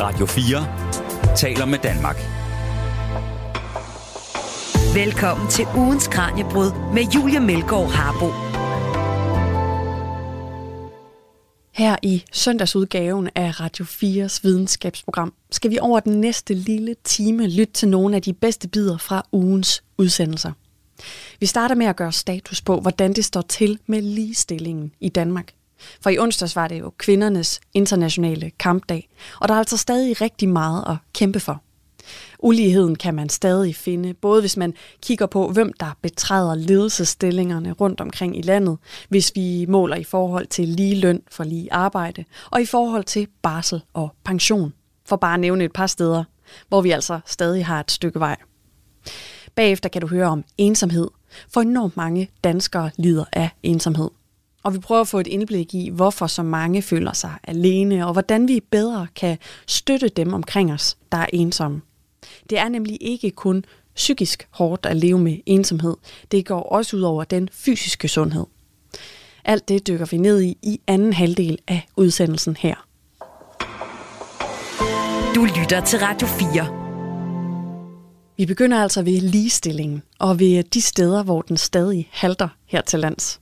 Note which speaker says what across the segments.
Speaker 1: Radio 4 taler med Danmark.
Speaker 2: Velkommen til ugens Kranjebrud med Julia Melgaard Harbo.
Speaker 3: Her i søndagsudgaven af Radio 4's videnskabsprogram skal vi over den næste lille time lytte til nogle af de bedste bidder fra ugens udsendelser. Vi starter med at gøre status på, hvordan det står til med ligestillingen i Danmark. For i onsdags var det jo kvindernes internationale kampdag, og der er altså stadig rigtig meget at kæmpe for. Uligheden kan man stadig finde, både hvis man kigger på, hvem der betræder ledelsesstillingerne rundt omkring i landet, hvis vi måler i forhold til lige løn for lige arbejde, og i forhold til barsel og pension, for bare at nævne et par steder, hvor vi altså stadig har et stykke vej. Bagefter kan du høre om ensomhed, for enormt mange danskere lider af ensomhed. Og vi prøver at få et indblik i, hvorfor så mange føler sig alene, og hvordan vi bedre kan støtte dem omkring os, der er ensomme. Det er nemlig ikke kun psykisk hårdt at leve med ensomhed. Det går også ud over den fysiske sundhed. Alt det dykker vi ned i i anden halvdel af udsendelsen her.
Speaker 2: Du lytter til Radio 4.
Speaker 3: Vi begynder altså ved ligestillingen, og ved de steder, hvor den stadig halter her til lands.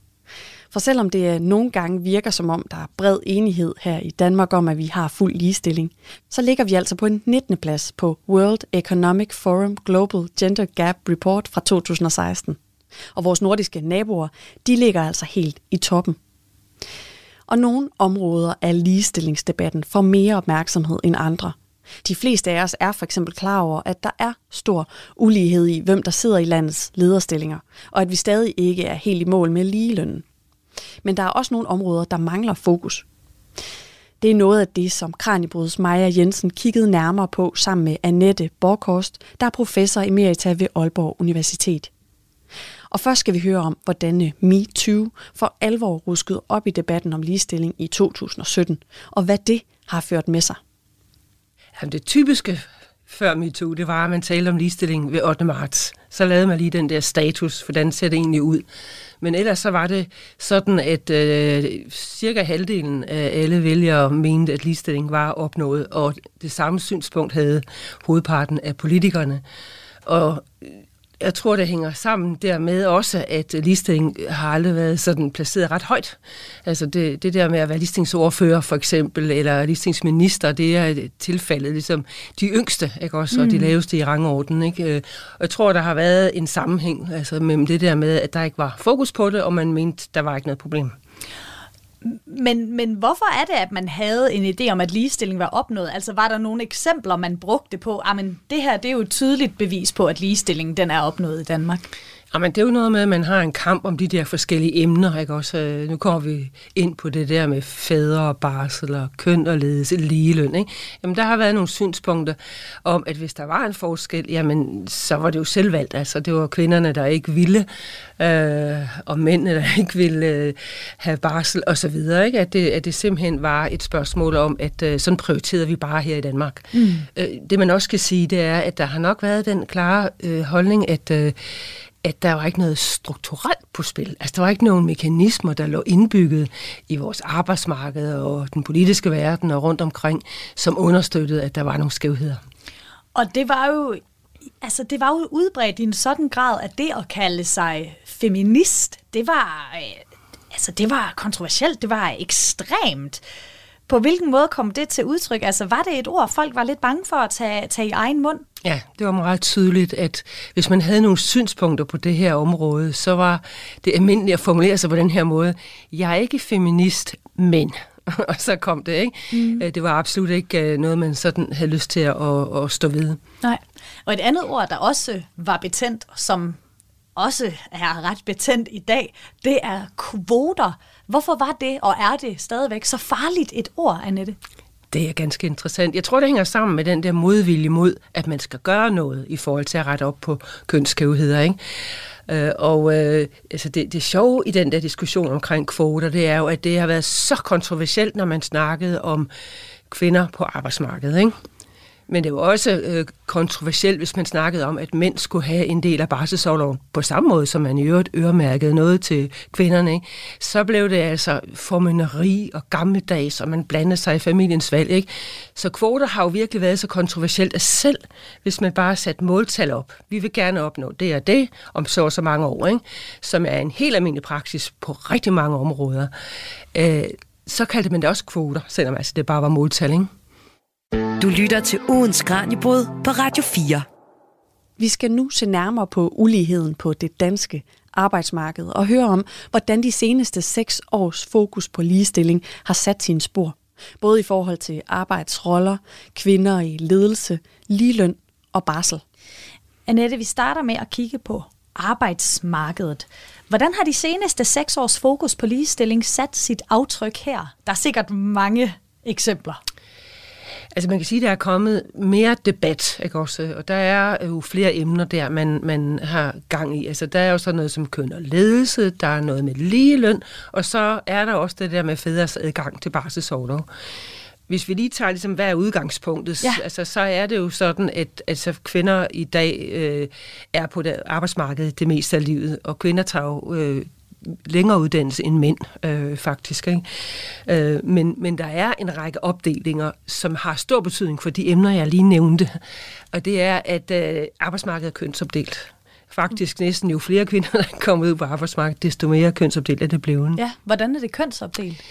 Speaker 3: For selvom det øh, nogle gange virker som om, der er bred enighed her i Danmark om, at vi har fuld ligestilling, så ligger vi altså på en 19. plads på World Economic Forum Global Gender Gap Report fra 2016. Og vores nordiske naboer, de ligger altså helt i toppen. Og nogle områder af ligestillingsdebatten får mere opmærksomhed end andre. De fleste af os er for eksempel klar over, at der er stor ulighed i, hvem der sidder i landets lederstillinger, og at vi stadig ikke er helt i mål med ligelønnen. Men der er også nogle områder, der mangler fokus. Det er noget af det, som Kranjebruds Maja Jensen kiggede nærmere på sammen med Annette Borkost, der er professor emerita ved Aalborg Universitet. Og først skal vi høre om, hvordan MeToo for alvor ruskede op i debatten om ligestilling i 2017, og hvad det har ført med sig.
Speaker 4: Jamen, det typiske før MeToo, det var, at man talte om ligestilling ved 8. marts. Så lavede man lige den der status, hvordan ser det egentlig ud. Men ellers så var det sådan, at øh, cirka halvdelen af alle vælgere mente, at ligestilling var opnået, og det samme synspunkt havde hovedparten af politikerne. Og øh, jeg tror, det hænger sammen dermed også, at ligestilling har aldrig været sådan placeret ret højt. Altså det, det der med at være ligestillingsordfører for eksempel, eller ligestillingsminister, det er tilfældet ligesom de yngste, ikke også, og de mm. laveste i rangorden. Ikke? Og jeg tror, der har været en sammenhæng altså, mellem det der med, at der ikke var fokus på det, og man mente, der var ikke noget problem.
Speaker 5: Men, men hvorfor er det, at man havde en idé om, at ligestilling var opnået? Altså var der nogle eksempler, man brugte på, ah, at det her det er jo et tydeligt bevis på, at ligestillingen den er opnået i Danmark?
Speaker 4: Jamen, det er jo noget med, at man har en kamp om de der forskellige emner. Ikke? Også, øh, nu kommer vi ind på det der med fædre og barsel og køn og ledelse, ligeløn. Ikke? Jamen, der har været nogle synspunkter om, at hvis der var en forskel, jamen, så var det jo selvvalgt. Altså, det var kvinderne, der ikke ville, øh, og mændene, der ikke ville øh, have barsel og så videre. Ikke? At, det, at det simpelthen var et spørgsmål om, at øh, sådan prioriterede vi bare her i Danmark. Mm. Øh, det man også kan sige, det er, at der har nok været den klare øh, holdning, at øh, at der var ikke noget strukturelt på spil. Altså, der var ikke nogen mekanismer, der lå indbygget i vores arbejdsmarked og den politiske verden og rundt omkring, som understøttede, at der var nogle skævheder.
Speaker 5: Og det var jo altså det var jo udbredt i en sådan grad, at det at kalde sig feminist, det var, øh, altså det var kontroversielt, det var ekstremt. På hvilken måde kom det til udtryk? Altså var det et ord, folk var lidt bange for at tage, tage i egen mund?
Speaker 4: Ja, det var meget tydeligt, at hvis man havde nogle synspunkter på det her område, så var det almindeligt at formulere sig på den her måde. Jeg er ikke feminist, men... og så kom det, ikke? Mm. Det var absolut ikke øh, noget, man sådan havde lyst til at, at, at stå ved.
Speaker 5: Nej. Og et andet ord, der også var betændt, som også er ret betændt i dag, det er kvoter. Hvorfor var det, og er det stadigvæk så farligt et ord, Annette?
Speaker 4: Det er ganske interessant. Jeg tror, det hænger sammen med den der modvilje mod, at man skal gøre noget i forhold til at rette op på kønsskævheder. Ikke? Øh, og øh, altså det, det sjove i den der diskussion omkring kvoter, det er jo, at det har været så kontroversielt, når man snakkede om kvinder på arbejdsmarkedet. Ikke? Men det var også øh, kontroversielt, hvis man snakkede om, at mænd skulle have en del af barselsårloven på samme måde, som man i øvrigt øremærkede noget til kvinderne. Ikke? Så blev det altså formynderi og gammeldags, og man blandede sig i familiens valg. Ikke? Så kvoter har jo virkelig været så kontroversielt, at selv hvis man bare satte måltal op, vi vil gerne opnå det og det om så og så mange år, ikke? som er en helt almindelig praksis på rigtig mange områder, øh, så kaldte man det også kvoter, selvom altså det bare var måltal. Ikke?
Speaker 2: Du lytter til ugens Kranjebrud på Radio 4.
Speaker 3: Vi skal nu se nærmere på uligheden på det danske arbejdsmarked og høre om, hvordan de seneste seks års fokus på ligestilling har sat sine spor. Både i forhold til arbejdsroller, kvinder i ledelse, ligeløn og barsel.
Speaker 5: Annette, vi starter med at kigge på arbejdsmarkedet. Hvordan har de seneste seks års fokus på ligestilling sat sit aftryk her? Der er sikkert mange eksempler.
Speaker 4: Altså man kan sige, at der er kommet mere debat, ikke også? Og der er jo flere emner der, man, man har gang i. Altså der er jo sådan noget som køn og ledelse, der er noget med ligeløn, og så er der også det der med fædres adgang til barselsårlov. Hvis vi lige tager, ligesom, hvad er udgangspunktet, ja. altså, så er det jo sådan, at altså, kvinder i dag øh, er på det arbejdsmarked det meste af livet, og kvinder tager jo øh, længere uddannelse end mænd, øh, faktisk. Ikke? Øh, men, men der er en række opdelinger, som har stor betydning for de emner, jeg lige nævnte. Og det er, at øh, arbejdsmarkedet er kønsopdelt. Faktisk næsten jo flere kvinder, der er kommet ud på arbejdsmarkedet, desto mere kønsopdelt er det blevet.
Speaker 5: Ja, hvordan er det kønsopdelt?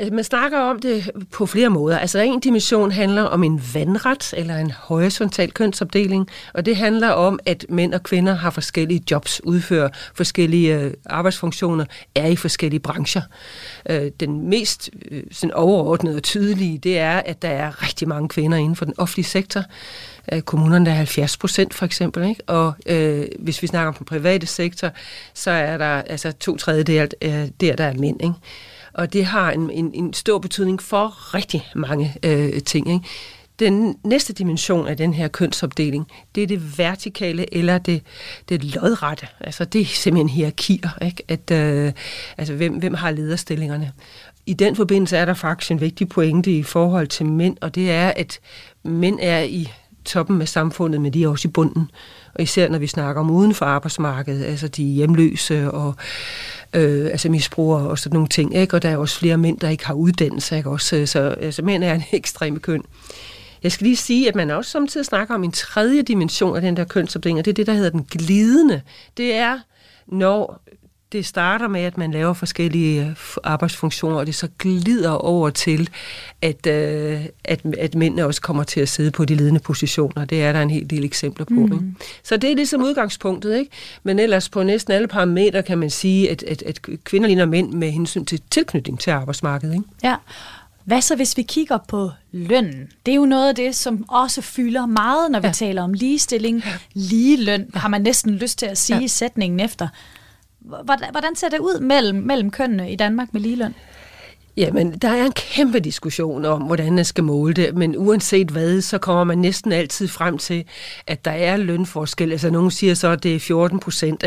Speaker 4: Øh, man snakker om det på flere måder. Altså en dimension handler om en vandret eller en horisontal kønsopdeling, og det handler om, at mænd og kvinder har forskellige jobs, udfører forskellige øh, arbejdsfunktioner, er i forskellige brancher. Øh, den mest sådan overordnede og tydelige, det er, at der er rigtig mange kvinder inden for den offentlige sektor. Kommunerne der er 70 procent for eksempel, ikke? og øh, hvis vi snakker om den private sektor, så er der altså to tredjedel øh, der, der er mænd. Ikke? Og det har en, en, en stor betydning for rigtig mange øh, ting. Ikke? Den næste dimension af den her kønsopdeling, det er det vertikale eller det, det lodrette. Altså det er simpelthen hierarkier, ikke? At, øh, altså hvem, hvem har lederstillingerne. I den forbindelse er der faktisk en vigtig pointe i forhold til mænd, og det er, at mænd er i toppen af samfundet, men de er også i bunden. Og især når vi snakker om uden for arbejdsmarkedet, altså de hjemløse og øh, altså misbrugere og sådan nogle ting. Ikke? Og der er også flere mænd, der ikke har uddannelse. Ikke? Også, øh, så altså, mænd er en ekstrem køn. Jeg skal lige sige, at man også samtidig snakker om en tredje dimension af den der kønsopdeling, og det er det, der hedder den glidende. Det er, når det starter med, at man laver forskellige øh, arbejdsfunktioner, og det så glider over til, at, øh, at, at mændene også kommer til at sidde på de ledende positioner. Det er der en hel del eksempler på. Mm. Ikke? Så det er ligesom udgangspunktet. Ikke? Men ellers på næsten alle parametre kan man sige, at, at, at kvinder ligner mænd med hensyn til tilknytning til arbejdsmarkedet. Ikke?
Speaker 5: Ja. Hvad så, hvis vi kigger på lønnen? Det er jo noget af det, som også fylder meget, når vi ja. taler om ligestilling. Lige løn har man næsten lyst til at sige ja. sætningen efter. Hvordan ser det ud mellem, mellem kønnene i Danmark med ligeløn?
Speaker 4: Jamen, der er en kæmpe diskussion om, hvordan man skal måle det, men uanset hvad, så kommer man næsten altid frem til, at der er lønforskel. Altså, nogen siger så, at det er 14 procent.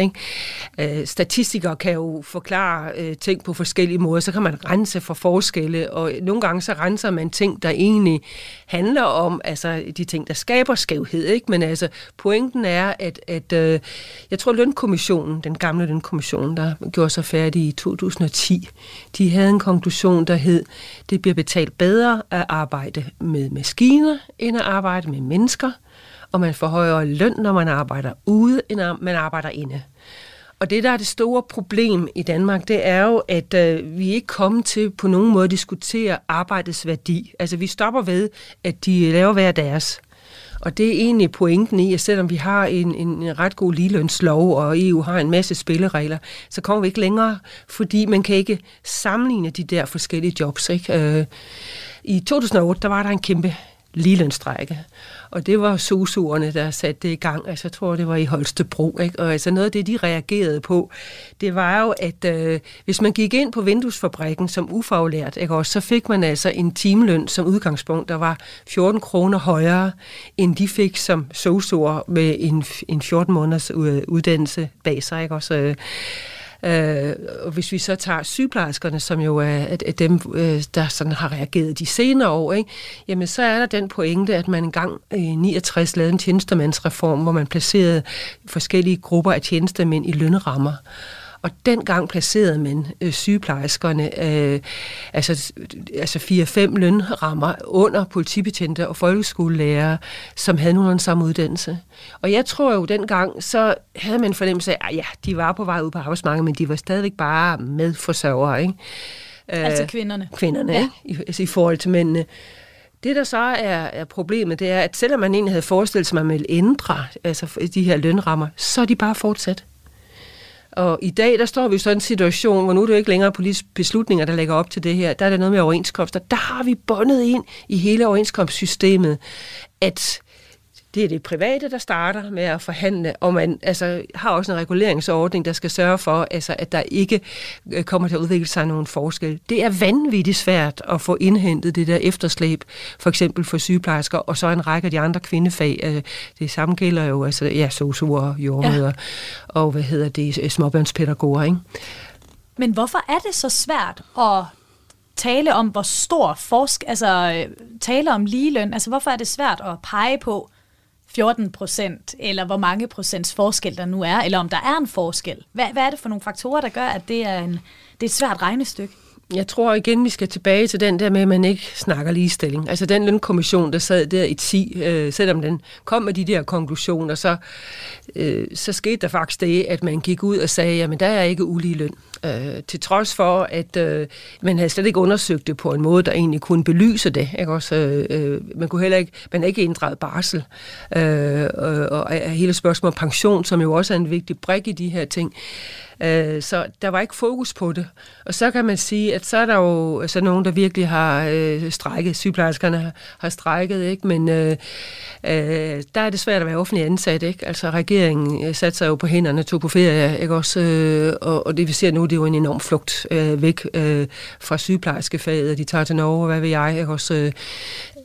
Speaker 4: Øh, statistikere kan jo forklare øh, ting på forskellige måder, så kan man rense for forskelle, og nogle gange så renser man ting, der egentlig handler om, altså de ting, der skaber skævhed, ikke? Men altså, pointen er, at, at øh, jeg tror, lønkommissionen, den gamle lønkommission, der gjorde sig færdig i 2010, de havde en konklusion, der hed, det bliver betalt bedre at arbejde med maskiner, end at arbejde med mennesker, og man får højere løn, når man arbejder ude, end når man arbejder inde. Og det, der er det store problem i Danmark, det er jo, at øh, vi ikke kommer til på nogen måde at diskutere arbejdets værdi. Altså, vi stopper ved, at de laver hver deres. Og det er egentlig pointen i, at selvom vi har en, en ret god ligelønslov, og EU har en masse spilleregler, så kommer vi ikke længere, fordi man kan ikke sammenligne de der forskellige jobs. Ikke? Øh, I 2008, der var der en kæmpe ligelønstrække. Og det var sosuerne, der satte det i gang. Altså, jeg tror, det var i Holstebro. Ikke? Og altså, noget af det, de reagerede på, det var jo, at øh, hvis man gik ind på vinduesfabrikken som ufaglært, ikke? Også, så fik man altså en timeløn som udgangspunkt, der var 14 kroner højere, end de fik som sosuer med en, en 14 måneders øh, uddannelse bag sig. Ikke? Også, øh, øh, og hvis vi så tager sygeplejerskerne, som jo er at dem, øh, der sådan har reageret de senere år, ikke? jamen så er der den pointe, at man engang i 69 lavede en tjenestemandsreform, hvor man placerede forskellige grupper af tjenestemænd i lønrammer. Og dengang placerede man øh, sygeplejerskerne, øh, altså, altså 4-5 lønrammer under politibetjente og folkeskolelærer, som havde nogen samme uddannelse. Og jeg tror jo, dengang, så havde man fornemmelse af, at ja, de var på vej ud på arbejdsmarkedet, men de var stadigvæk bare medforsørgere, ikke?
Speaker 5: Altså kvinderne.
Speaker 4: Kvinderne, ja. ikke? I, altså i forhold til mændene. Det, der så er, er problemet, det er, at selvom man egentlig havde forestillet sig, at man ville ændre altså de her lønrammer, så er de bare fortsat. Og i dag, der står vi i sådan en situation, hvor nu er det jo ikke længere politiske beslutninger, der lægger op til det her. Der er det noget med overenskomster. Der har vi bundet ind i hele overenskomstsystemet, at det er det private, der starter med at forhandle, og man altså, har også en reguleringsordning, der skal sørge for, altså, at der ikke øh, kommer til at udvikle sig nogen forskel. Det er vanvittigt svært at få indhentet det der efterslæb, for eksempel for sygeplejersker, og så en række af de andre kvindefag. Øh, det samme gælder jo altså, ja, sosuer, jordmøder, ja. og hvad hedder det, småbørnspædagoger, ikke?
Speaker 5: Men hvorfor er det så svært at tale om, hvor stor forskel, altså øh, tale om ligeløn, altså hvorfor er det svært at pege på, 14 procent, eller hvor mange procents forskel der nu er, eller om der er en forskel. Hvad, hvad er det for nogle faktorer, der gør, at det er, en, det er et svært regnestykke?
Speaker 4: Jeg tror igen, vi skal tilbage til den der med, at man ikke snakker ligestilling. Altså den lønkommission, der sad der i 10, øh, selvom den kom med de der konklusioner, så, øh, så skete der faktisk det, at man gik ud og sagde, jamen der er ikke ulige løn. Øh, til trods for, at øh, man havde slet ikke undersøgt det på en måde, der egentlig kunne belyse det. Ikke? Også, øh, man kunne heller ikke, man er ikke inddraget barsel. Øh, og, og hele spørgsmålet om pension, som jo også er en vigtig brik i de her ting. Øh, så der var ikke fokus på det. Og så kan man sige, at så er der jo altså, nogen, der virkelig har øh, strækket. Sygeplejerskerne har, har strækket, ikke? men øh, øh, der er det svært at være offentlig ansat. Ikke? Altså regeringen øh, satte sig jo på hænderne, tog på ferie, ikke? Også, øh, og, og det vi ser nu, det er jo en enorm flugt øh, væk øh, fra sygeplejerskefaget, og de tager til Norge, hvad ved jeg, ikke? Også, øh,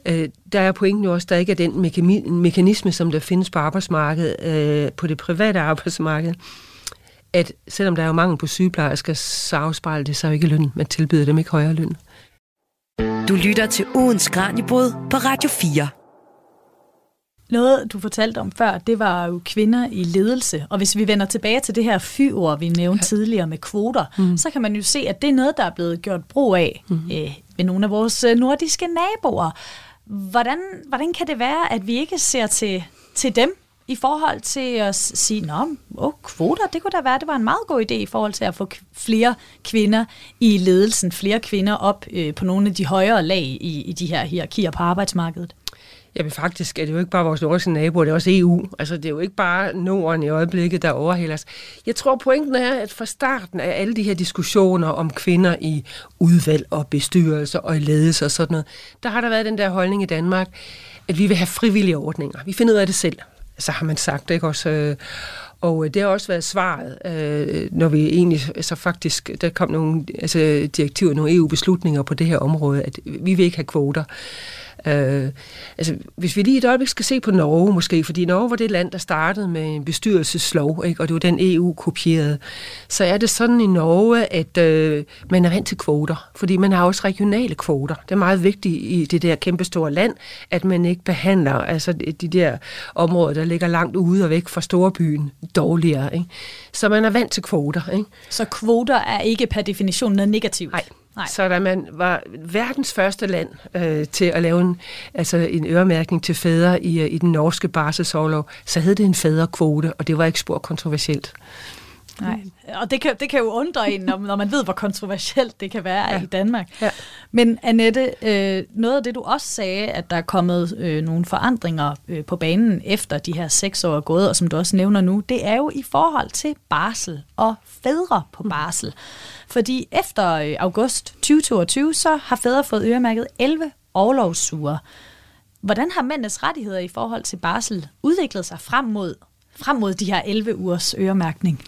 Speaker 4: øh, der er pointen jo også, at der ikke er den mekanisme, som der findes på arbejdsmarkedet, øh, på det private arbejdsmarked, at selvom der er jo mangel på sygeplejersker, så afspejler det sig jo ikke løn. Man tilbyder dem ikke højere løn.
Speaker 2: Du lytter til ugens Kranjebrud på Radio 4.
Speaker 5: Noget, du fortalte om før, det var jo kvinder i ledelse. Og hvis vi vender tilbage til det her fyord, vi nævnte tidligere med kvoter, mm. så kan man jo se, at det er noget, der er blevet gjort brug af mm. øh, ved nogle af vores øh, nordiske naboer. Hvordan, hvordan kan det være, at vi ikke ser til, til dem i forhold til at sige, nå, oh, kvoter, det kunne da være, det var en meget god idé i forhold til at få flere kvinder i ledelsen, flere kvinder op øh, på nogle af de højere lag i, i de her hierarkier på arbejdsmarkedet?
Speaker 4: Jamen faktisk er det jo ikke bare vores nordiske naboer, det er også EU. Altså det er jo ikke bare Norden i øjeblikket, der overhælder. Jeg tror pointen er, at fra starten af alle de her diskussioner om kvinder i udvalg og bestyrelser og i ledelse og sådan noget, der har der været den der holdning i Danmark, at vi vil have frivillige ordninger. Vi finder ud af det selv så har man sagt, ikke også? Øh, og øh, det har også været svaret, øh, når vi egentlig, altså faktisk, der kom nogle altså direktiver, nogle EU-beslutninger på det her område, at vi vil ikke have kvoter. Øh, altså, hvis vi lige et øjeblik skal se på Norge måske, fordi Norge var det land, der startede med en bestyrelseslov, ikke? og det var den EU kopierede, så er det sådan i Norge, at øh, man er vant til kvoter, fordi man har også regionale kvoter. Det er meget vigtigt i det der kæmpe store land, at man ikke behandler altså, de der områder, der ligger langt ude og væk fra storbyen, dårligere. Ikke? Så man er vant til kvoter. Ikke?
Speaker 5: Så kvoter er ikke per definition noget negativt?
Speaker 4: Nej. Nej. Så da man var verdens første land øh, til at lave en, altså en øremærkning til fædre i, øh, i den norske barselsårlov, så hed det en fædrekvote, og det var ikke spor kontroversielt.
Speaker 5: Nej, og det kan, det kan jo undre en, når, når man ved, hvor kontroversielt det kan være ja. i Danmark. Ja. Men Annette, øh, noget af det du også sagde, at der er kommet øh, nogle forandringer øh, på banen efter de her seks år er gået, og som du også nævner nu, det er jo i forhold til barsel og fædre på mm. Fordi efter øh, august 2022, så har fædre fået øremærket 11 overlovsuger. Hvordan har mændenes rettigheder i forhold til barsel udviklet sig frem mod, frem mod de her 11 ugers øremærkning?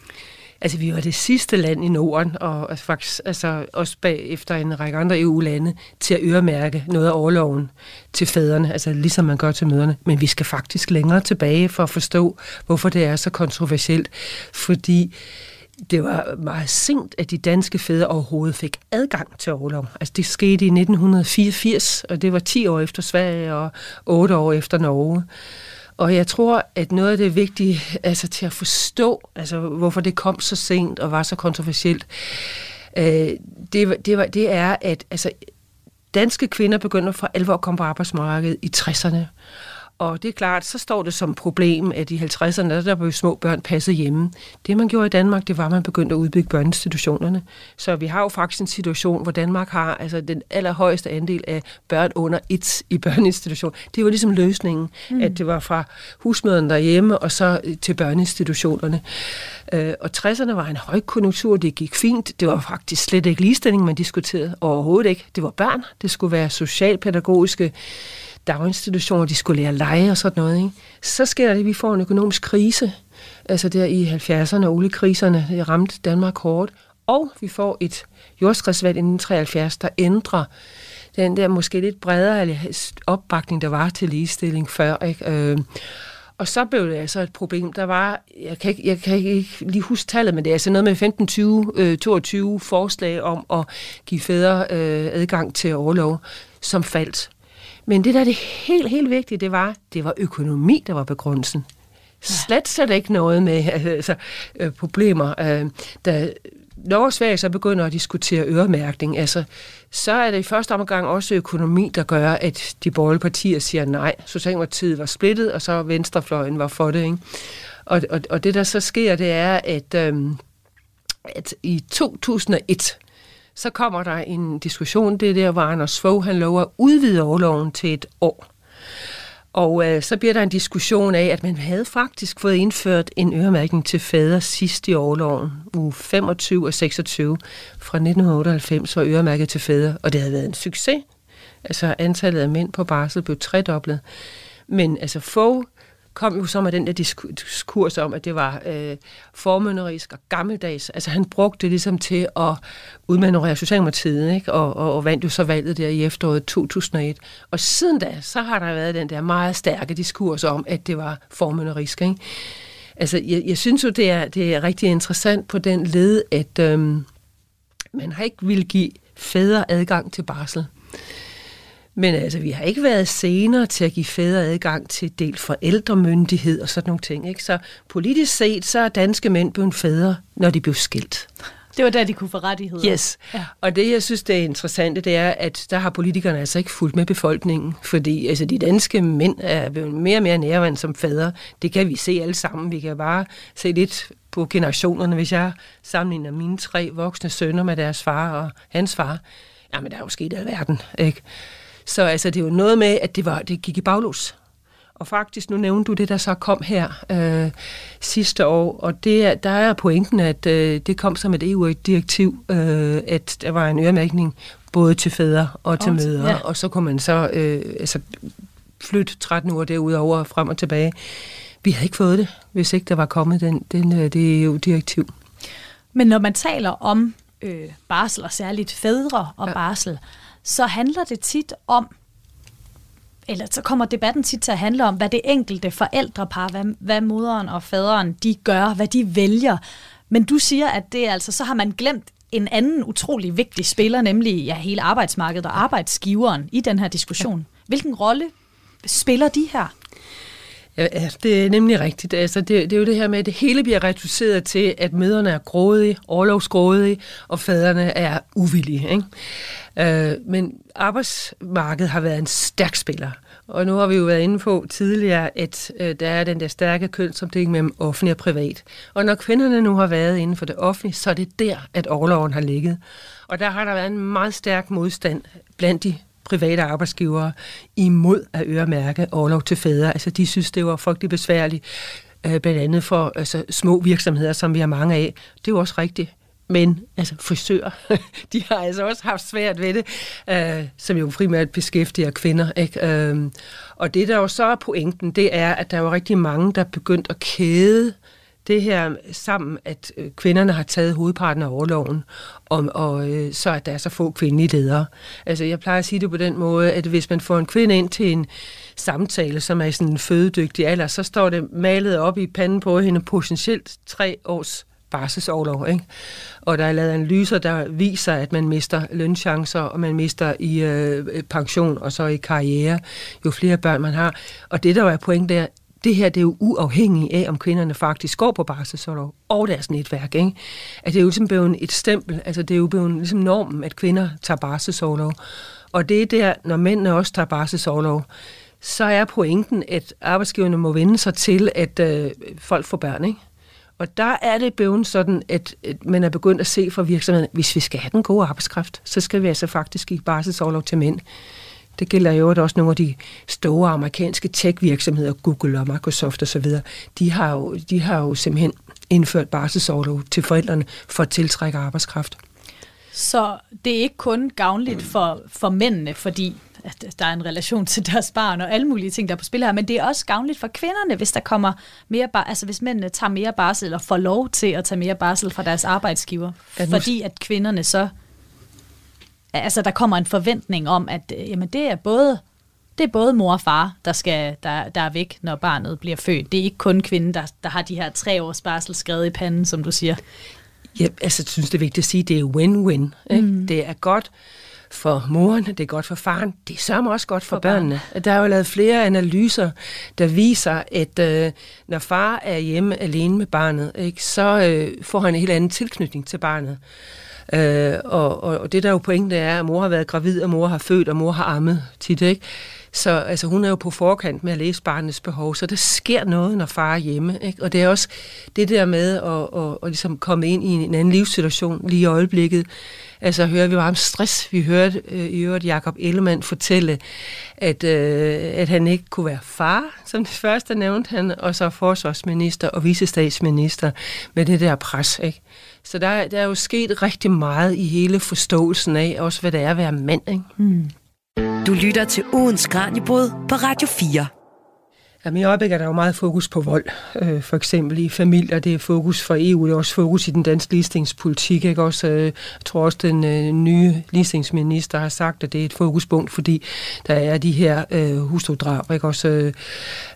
Speaker 4: Altså, vi var det sidste land i Norden, og altså, faktisk altså, også efter en række andre EU-lande, til at øremærke noget af overloven til fædrene, altså ligesom man gør til møderne. Men vi skal faktisk længere tilbage for at forstå, hvorfor det er så kontroversielt. Fordi det var meget sent, at de danske fædre overhovedet fik adgang til overlov. Altså det skete i 1984, og det var 10 år efter Sverige og 8 år efter Norge. Og jeg tror, at noget af det vigtige altså til at forstå, altså hvorfor det kom så sent og var så kontroversielt, øh, det, det, var, det er, at altså, danske kvinder begynder for alvor at komme på arbejdsmarkedet i 60'erne. Og det er klart, så står det som problem, at i 50'erne, der blev små børn passet hjemme. Det man gjorde i Danmark, det var, at man begyndte at udbygge børneinstitutionerne. Så vi har jo faktisk en situation, hvor Danmark har altså, den allerhøjeste andel af børn under et i børneinstitution. Det var ligesom løsningen, mm. at det var fra husmøderne derhjemme og så til børneinstitutionerne. Øh, og 60'erne var en højkonjunktur, det gik fint. Det var faktisk slet ikke ligestilling, man diskuterede overhovedet ikke. Det var børn, det skulle være socialpædagogiske daginstitutioner, de skulle lære lege og sådan noget. Ikke? Så sker det, at vi får en økonomisk krise, altså der i 70'erne, og oliekriserne, det ramte Danmark hårdt, og vi får et jordskredsvalg inden 73, der ændrer den der måske lidt bredere opbakning, der var til ligestilling før. Ikke? Øh, og så blev det altså et problem. Der var, jeg kan ikke, jeg kan ikke lige huske tallet, men det er altså noget med 15, 20, øh, 22 forslag om at give fædre øh, adgang til overlov, som faldt. Men det der er det helt, helt vigtige, det var, det var økonomi, der var begrundelsen. Slet slet ikke noget med altså, øh, problemer. Øh, da Norge og Sverige så begynder at diskutere øremærkning, altså, så er det i første omgang også økonomi, der gør, at de borgerlige partier siger nej. Socialdemokratiet var splittet, og så venstrefløjen var for det. Ikke? Og, og, og det, der så sker, det er, at, øhm, at i 2001, så kommer der en diskussion, det der, hvor Anders Fogh, han lover at udvide overloven til et år. Og øh, så bliver der en diskussion af, at man havde faktisk fået indført en øremærkning til fader sidst i årloven, uge 25 og 26 fra 1998, var øremærket til fader, og det havde været en succes. Altså antallet af mænd på barsel blev tredoblet. Men altså Fogh kom jo så med den der diskurs om, at det var øh, formønderisk og gammeldags. Altså han brugte det ligesom til at udmanøvrere Socialdemokratiet, ikke? Og, og, og vandt jo så valget der i efteråret 2001. Og siden da, så har der været den der meget stærke diskurs om, at det var formønderisk, ikke? Altså, jeg, jeg synes jo, det er, det er rigtig interessant på den led, at øh, man har ikke vil give fædre adgang til barsel. Men altså, vi har ikke været senere til at give fædre adgang til delt forældremyndighed og sådan nogle ting. Ikke? Så politisk set, så er danske mænd blevet fædre, når de blev skilt.
Speaker 5: Det var der, de kunne få rettigheder.
Speaker 4: Yes. Ja. Og det, jeg synes, det er interessant, det er, at der har politikerne altså ikke fulgt med befolkningen. Fordi altså, de danske mænd er blevet mere og mere nærværende som fædre. Det kan vi se alle sammen. Vi kan bare se lidt på generationerne. Hvis jeg sammenligner mine tre voksne sønner med deres far og hans far, jamen der er jo sket alverden, ikke? Så altså, det er jo noget med, at det, var, det gik i baglås. Og faktisk, nu nævnte du det, der så kom her øh, sidste år, og det er, der er pointen, at øh, det kom som et EU-direktiv, øh, at der var en øremærkning både til fædre og til mødre, ja. og så kunne man så øh, altså, flytte 13 uger derudover frem og tilbage. Vi havde ikke fået det, hvis ikke der var kommet den, den, øh, det EU-direktiv.
Speaker 5: Men når man taler om øh, barsel, og særligt fædre og ja. barsel, så handler det tit om, eller så kommer debatten tit til at handle om, hvad det enkelte forældrepar, hvad, hvad moderen og faderen, de gør, hvad de vælger. Men du siger, at det er altså, så har man glemt en anden utrolig vigtig spiller, nemlig ja, hele arbejdsmarkedet og arbejdsgiveren i den her diskussion. Hvilken rolle spiller de her?
Speaker 4: Ja, det er nemlig rigtigt. Altså, det, det er jo det her med, at det hele bliver reduceret til, at møderne er grådige, overlovsgrådige, og faderne er uvillige. Ikke? Øh, men arbejdsmarkedet har været en stærk spiller. Og nu har vi jo været inde på tidligere, at øh, der er den der stærke kønsopdeling mellem offentlig og privat. Og når kvinderne nu har været inden for det offentlige, så er det der, at overloven har ligget. Og der har der været en meget stærk modstand blandt de private arbejdsgivere imod at øremærke overlov til fædre. Altså, de synes, det var frygtelig besværligt, øh, blandt andet for altså, små virksomheder, som vi har mange af. Det er jo også rigtigt. Men altså frisører, de har altså også haft svært ved det, øh, som jo primært beskæftiger kvinder. Ikke? Øh, og det, der jo så er pointen, det er, at der er jo rigtig mange, der er begyndt at kæde det her sammen, at øh, kvinderne har taget hovedparten af overloven, og, og øh, så at der er så få kvindelige ledere. Altså, jeg plejer at sige det på den måde, at hvis man får en kvinde ind til en samtale, som er i sådan en fødedygtig alder, så står det malet op i panden på hende potentielt tre års barselsårlov. Ikke? Og der er lavet analyser, der viser, at man mister lønchancer, og man mister i øh, pension og så i karriere, jo flere børn man har. Og det, der er point der, det her det er jo uafhængigt af, om kvinderne faktisk går på barselsorlov og deres netværk. Ikke? At det er jo ligesom blevet et stempel, altså det er jo blevet ligesom normen, at kvinder tager barselsorlov. Og det er der, når mændene også tager barselsorlov, så er pointen, at arbejdsgiverne må vende sig til, at øh, folk får børn. Ikke? Og der er det blevet sådan, at, at man er begyndt at se fra virksomheden, hvis vi skal have den gode arbejdskraft, så skal vi altså faktisk give barselsårlov til mænd. Det gælder jo også nogle af de store amerikanske tech-virksomheder, Google og Microsoft osv. De har jo, de har jo simpelthen indført barselsårlov til forældrene for at tiltrække arbejdskraft.
Speaker 5: Så det er ikke kun gavnligt for, for mændene, fordi at der er en relation til deres barn og alle mulige ting, der er på spil her, men det er også gavnligt for kvinderne, hvis der kommer mere bar, altså hvis mændene tager mere barsel, eller får lov til at tage mere barsel fra deres arbejdsgiver, ja, fordi at kvinderne så, altså der kommer en forventning om, at øh, jamen det er både det er både mor og far, der, skal, der, der er væk, når barnet bliver født. Det er ikke kun kvinden, der, der har de her tre års barsel skrevet i panden, som du siger.
Speaker 4: Ja, altså, jeg synes, det er vigtigt at sige, at det er win-win. Ikke? Mm. Det er godt for moren, det er godt for faren, det er sørme også godt for, for børnene. Børn. Der er jo lavet flere analyser, der viser, at øh, når far er hjemme alene med barnet, ikke, så øh, får han en helt anden tilknytning til barnet. Øh, og, og, og det der jo pointen, er, at mor har været gravid, og mor har født, og mor har ammet tit, ikke? Så altså, hun er jo på forkant med at læse barnets behov, så der sker noget, når far er hjemme. Ikke? Og det er også det der med at, at, at ligesom komme ind i en anden livssituation lige i øjeblikket. Altså hører vi om stress. Vi hørte øh, i øvrigt Jacob Ellemann fortælle, at, øh, at han ikke kunne være far, som det første nævnte han, og så forsvarsminister og visestatsminister med det der pres. Ikke? Så der, der er jo sket rigtig meget i hele forståelsen af, også hvad det er at være mand. Ikke? Mm.
Speaker 2: Du lytter til ugens Kranjebrud på Radio 4.
Speaker 4: Jamen, i øjeblikket er der jo meget fokus på vold, øh, for eksempel i familier. Det er fokus for EU, det er også fokus i den danske ligestillingspolitik. Ikke? Også, øh, jeg tror også, den øh, nye ligestillingsminister har sagt, at det er et fokuspunkt, fordi der er de her øh, hustrudrab. Ikke? Også, øh,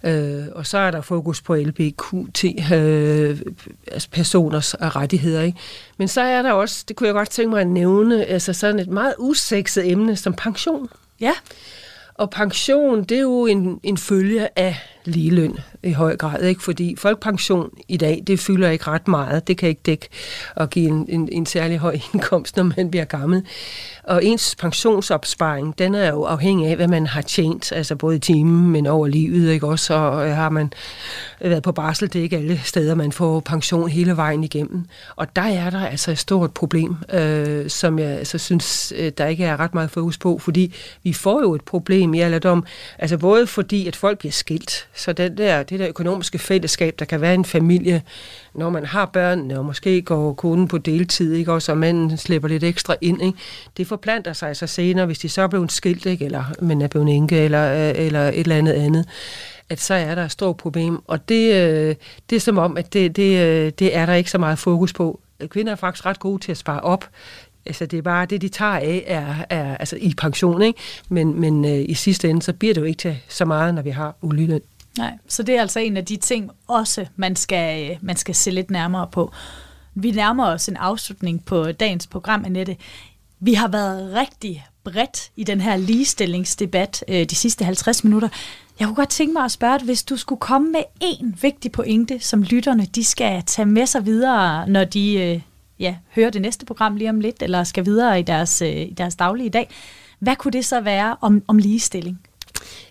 Speaker 4: øh, og så er der fokus på LBQT, øh, altså personers rettigheder. Ikke? Men så er der også, det kunne jeg godt tænke mig at nævne, altså sådan et meget usekset emne som pension.
Speaker 5: Ja.
Speaker 4: Og pension, det er jo en, en følge af ligeløn i høj grad, ikke? fordi folkepension i dag, det fylder ikke ret meget. Det kan ikke dække at give en, en, en særlig høj indkomst, når man bliver gammel. Og ens pensionsopsparing, den er jo afhængig af, hvad man har tjent, altså både i timen, men over livet, ikke også? Og øh, har man været på barsel, det er ikke alle steder, man får pension hele vejen igennem. Og der er der altså et stort problem, øh, som jeg altså, synes, øh, der ikke er ret meget fokus på, fordi vi får jo et problem i alderdom, altså både fordi, at folk bliver skilt, så den der, det der økonomiske fællesskab, der kan være en familie, når man har børn, og måske går konen på deltid, ikke? og så manden slipper lidt ekstra ind, ikke? det forplanter sig så senere, hvis de så er blevet skilt, ikke? eller man er blevet enke, eller, øh, eller et eller andet andet at så er der et stort problem. Og det, øh, det er som om, at det, det, øh, det er der ikke så meget fokus på. Kvinder er faktisk ret gode til at spare op. Altså det er bare det, de tager af, er, er altså i pension, ikke? Men, men øh, i sidste ende, så bliver det jo ikke til så meget, når vi har uligeløn.
Speaker 5: Nej, så det er altså en af de ting også, man skal, øh, man skal se lidt nærmere på. Vi nærmer os en afslutning på dagens program, Annette. Vi har været rigtig bredt i den her ligestillingsdebat øh, de sidste 50 minutter. Jeg kunne godt tænke mig at spørge dig, hvis du skulle komme med en vigtig pointe, som lytterne de skal tage med sig videre, når de øh, ja, hører det næste program lige om lidt, eller skal videre i deres, øh, i deres daglige dag. Hvad kunne det så være om, om ligestilling?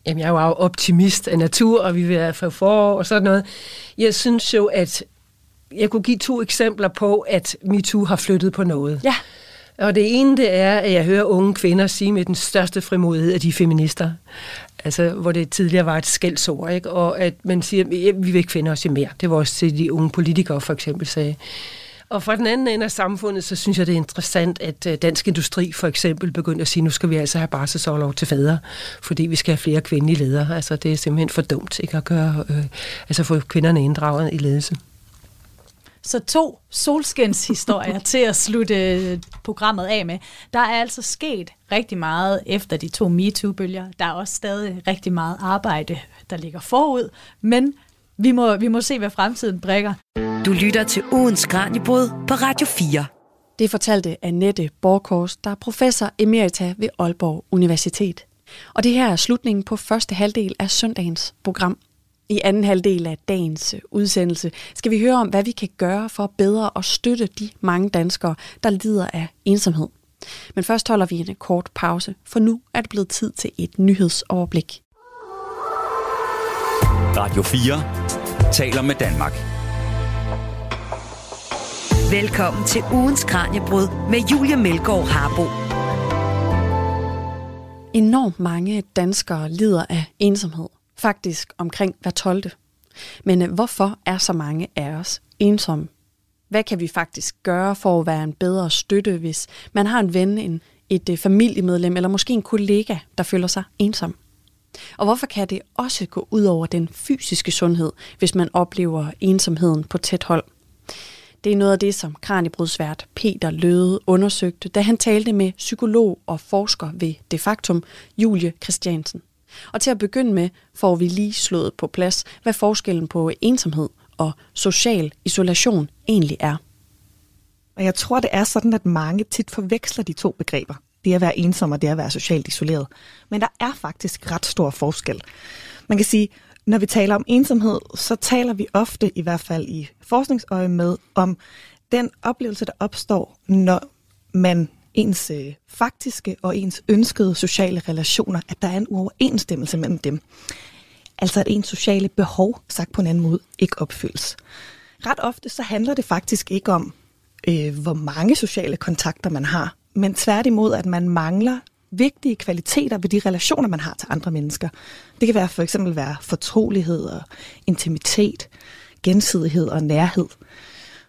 Speaker 4: Jamen, jeg er jo optimist af natur, og vi vil få forår og sådan noget. Jeg synes jo, at jeg kunne give to eksempler på, at MeToo har flyttet på noget.
Speaker 5: Ja.
Speaker 4: Og det ene, det er, at jeg hører unge kvinder sige med den største frimodighed, at de er feminister. Altså, hvor det tidligere var et skældsord, ikke? Og at man siger, at vi vil ikke finde os i mere. Det var også til de unge politikere, for eksempel, sagde. Og fra den anden ende af samfundet, så synes jeg, det er interessant, at øh, Dansk Industri for eksempel begyndte at sige, nu skal vi altså have barselsårlov til fædre, fordi vi skal have flere kvindelige ledere. Altså, det er simpelthen for dumt ikke at gøre, øh, altså få kvinderne inddraget i ledelse.
Speaker 5: Så to solskinshistorier til at slutte øh, programmet af med. Der er altså sket rigtig meget efter de to MeToo-bølger. Der er også stadig rigtig meget arbejde, der ligger forud, men vi må, vi må se, hvad fremtiden brækker.
Speaker 2: Du lytter til ugens Kranjebrud på Radio 4.
Speaker 3: Det fortalte Annette Borkors, der er professor emerita ved Aalborg Universitet. Og det her er slutningen på første halvdel af søndagens program. I anden halvdel af dagens udsendelse skal vi høre om, hvad vi kan gøre for bedre at støtte de mange danskere, der lider af ensomhed. Men først holder vi en kort pause, for nu er det blevet tid til et nyhedsoverblik.
Speaker 1: Radio 4 taler med Danmark.
Speaker 2: Velkommen til ugens Kranjebrud med Julie Melgaard Harbo.
Speaker 3: Enormt mange danskere lider af ensomhed. Faktisk omkring hver 12. Men øh, hvorfor er så mange af os ensomme? Hvad kan vi faktisk gøre for at være en bedre støtte, hvis man har en ven, en, et øh, familiemedlem eller måske en kollega, der føler sig ensom? Og hvorfor kan det også gå ud over den fysiske sundhed, hvis man oplever ensomheden på tæt hold? Det er noget af det, som kranibrudsvært Peter Løde undersøgte, da han talte med psykolog og forsker ved De Factum, Julie Christiansen. Og til at begynde med får vi lige slået på plads, hvad forskellen på ensomhed og social isolation egentlig er.
Speaker 6: Og jeg tror, det er sådan, at mange tit forveksler de to begreber. Det at være ensom og det at være socialt isoleret. Men der er faktisk ret stor forskel. Man kan sige, når vi taler om ensomhed, så taler vi ofte, i hvert fald i forskningsøje med, om den oplevelse, der opstår, når man ens øh, faktiske og ens ønskede sociale relationer, at der er en uoverensstemmelse mellem dem. Altså at ens sociale behov, sagt på en anden måde, ikke opfyldes. Ret ofte så handler det faktisk ikke om, øh, hvor mange sociale kontakter man har, men tværtimod, at man mangler vigtige kvaliteter ved de relationer, man har til andre mennesker. Det kan være for eksempel være fortrolighed og intimitet, gensidighed og nærhed.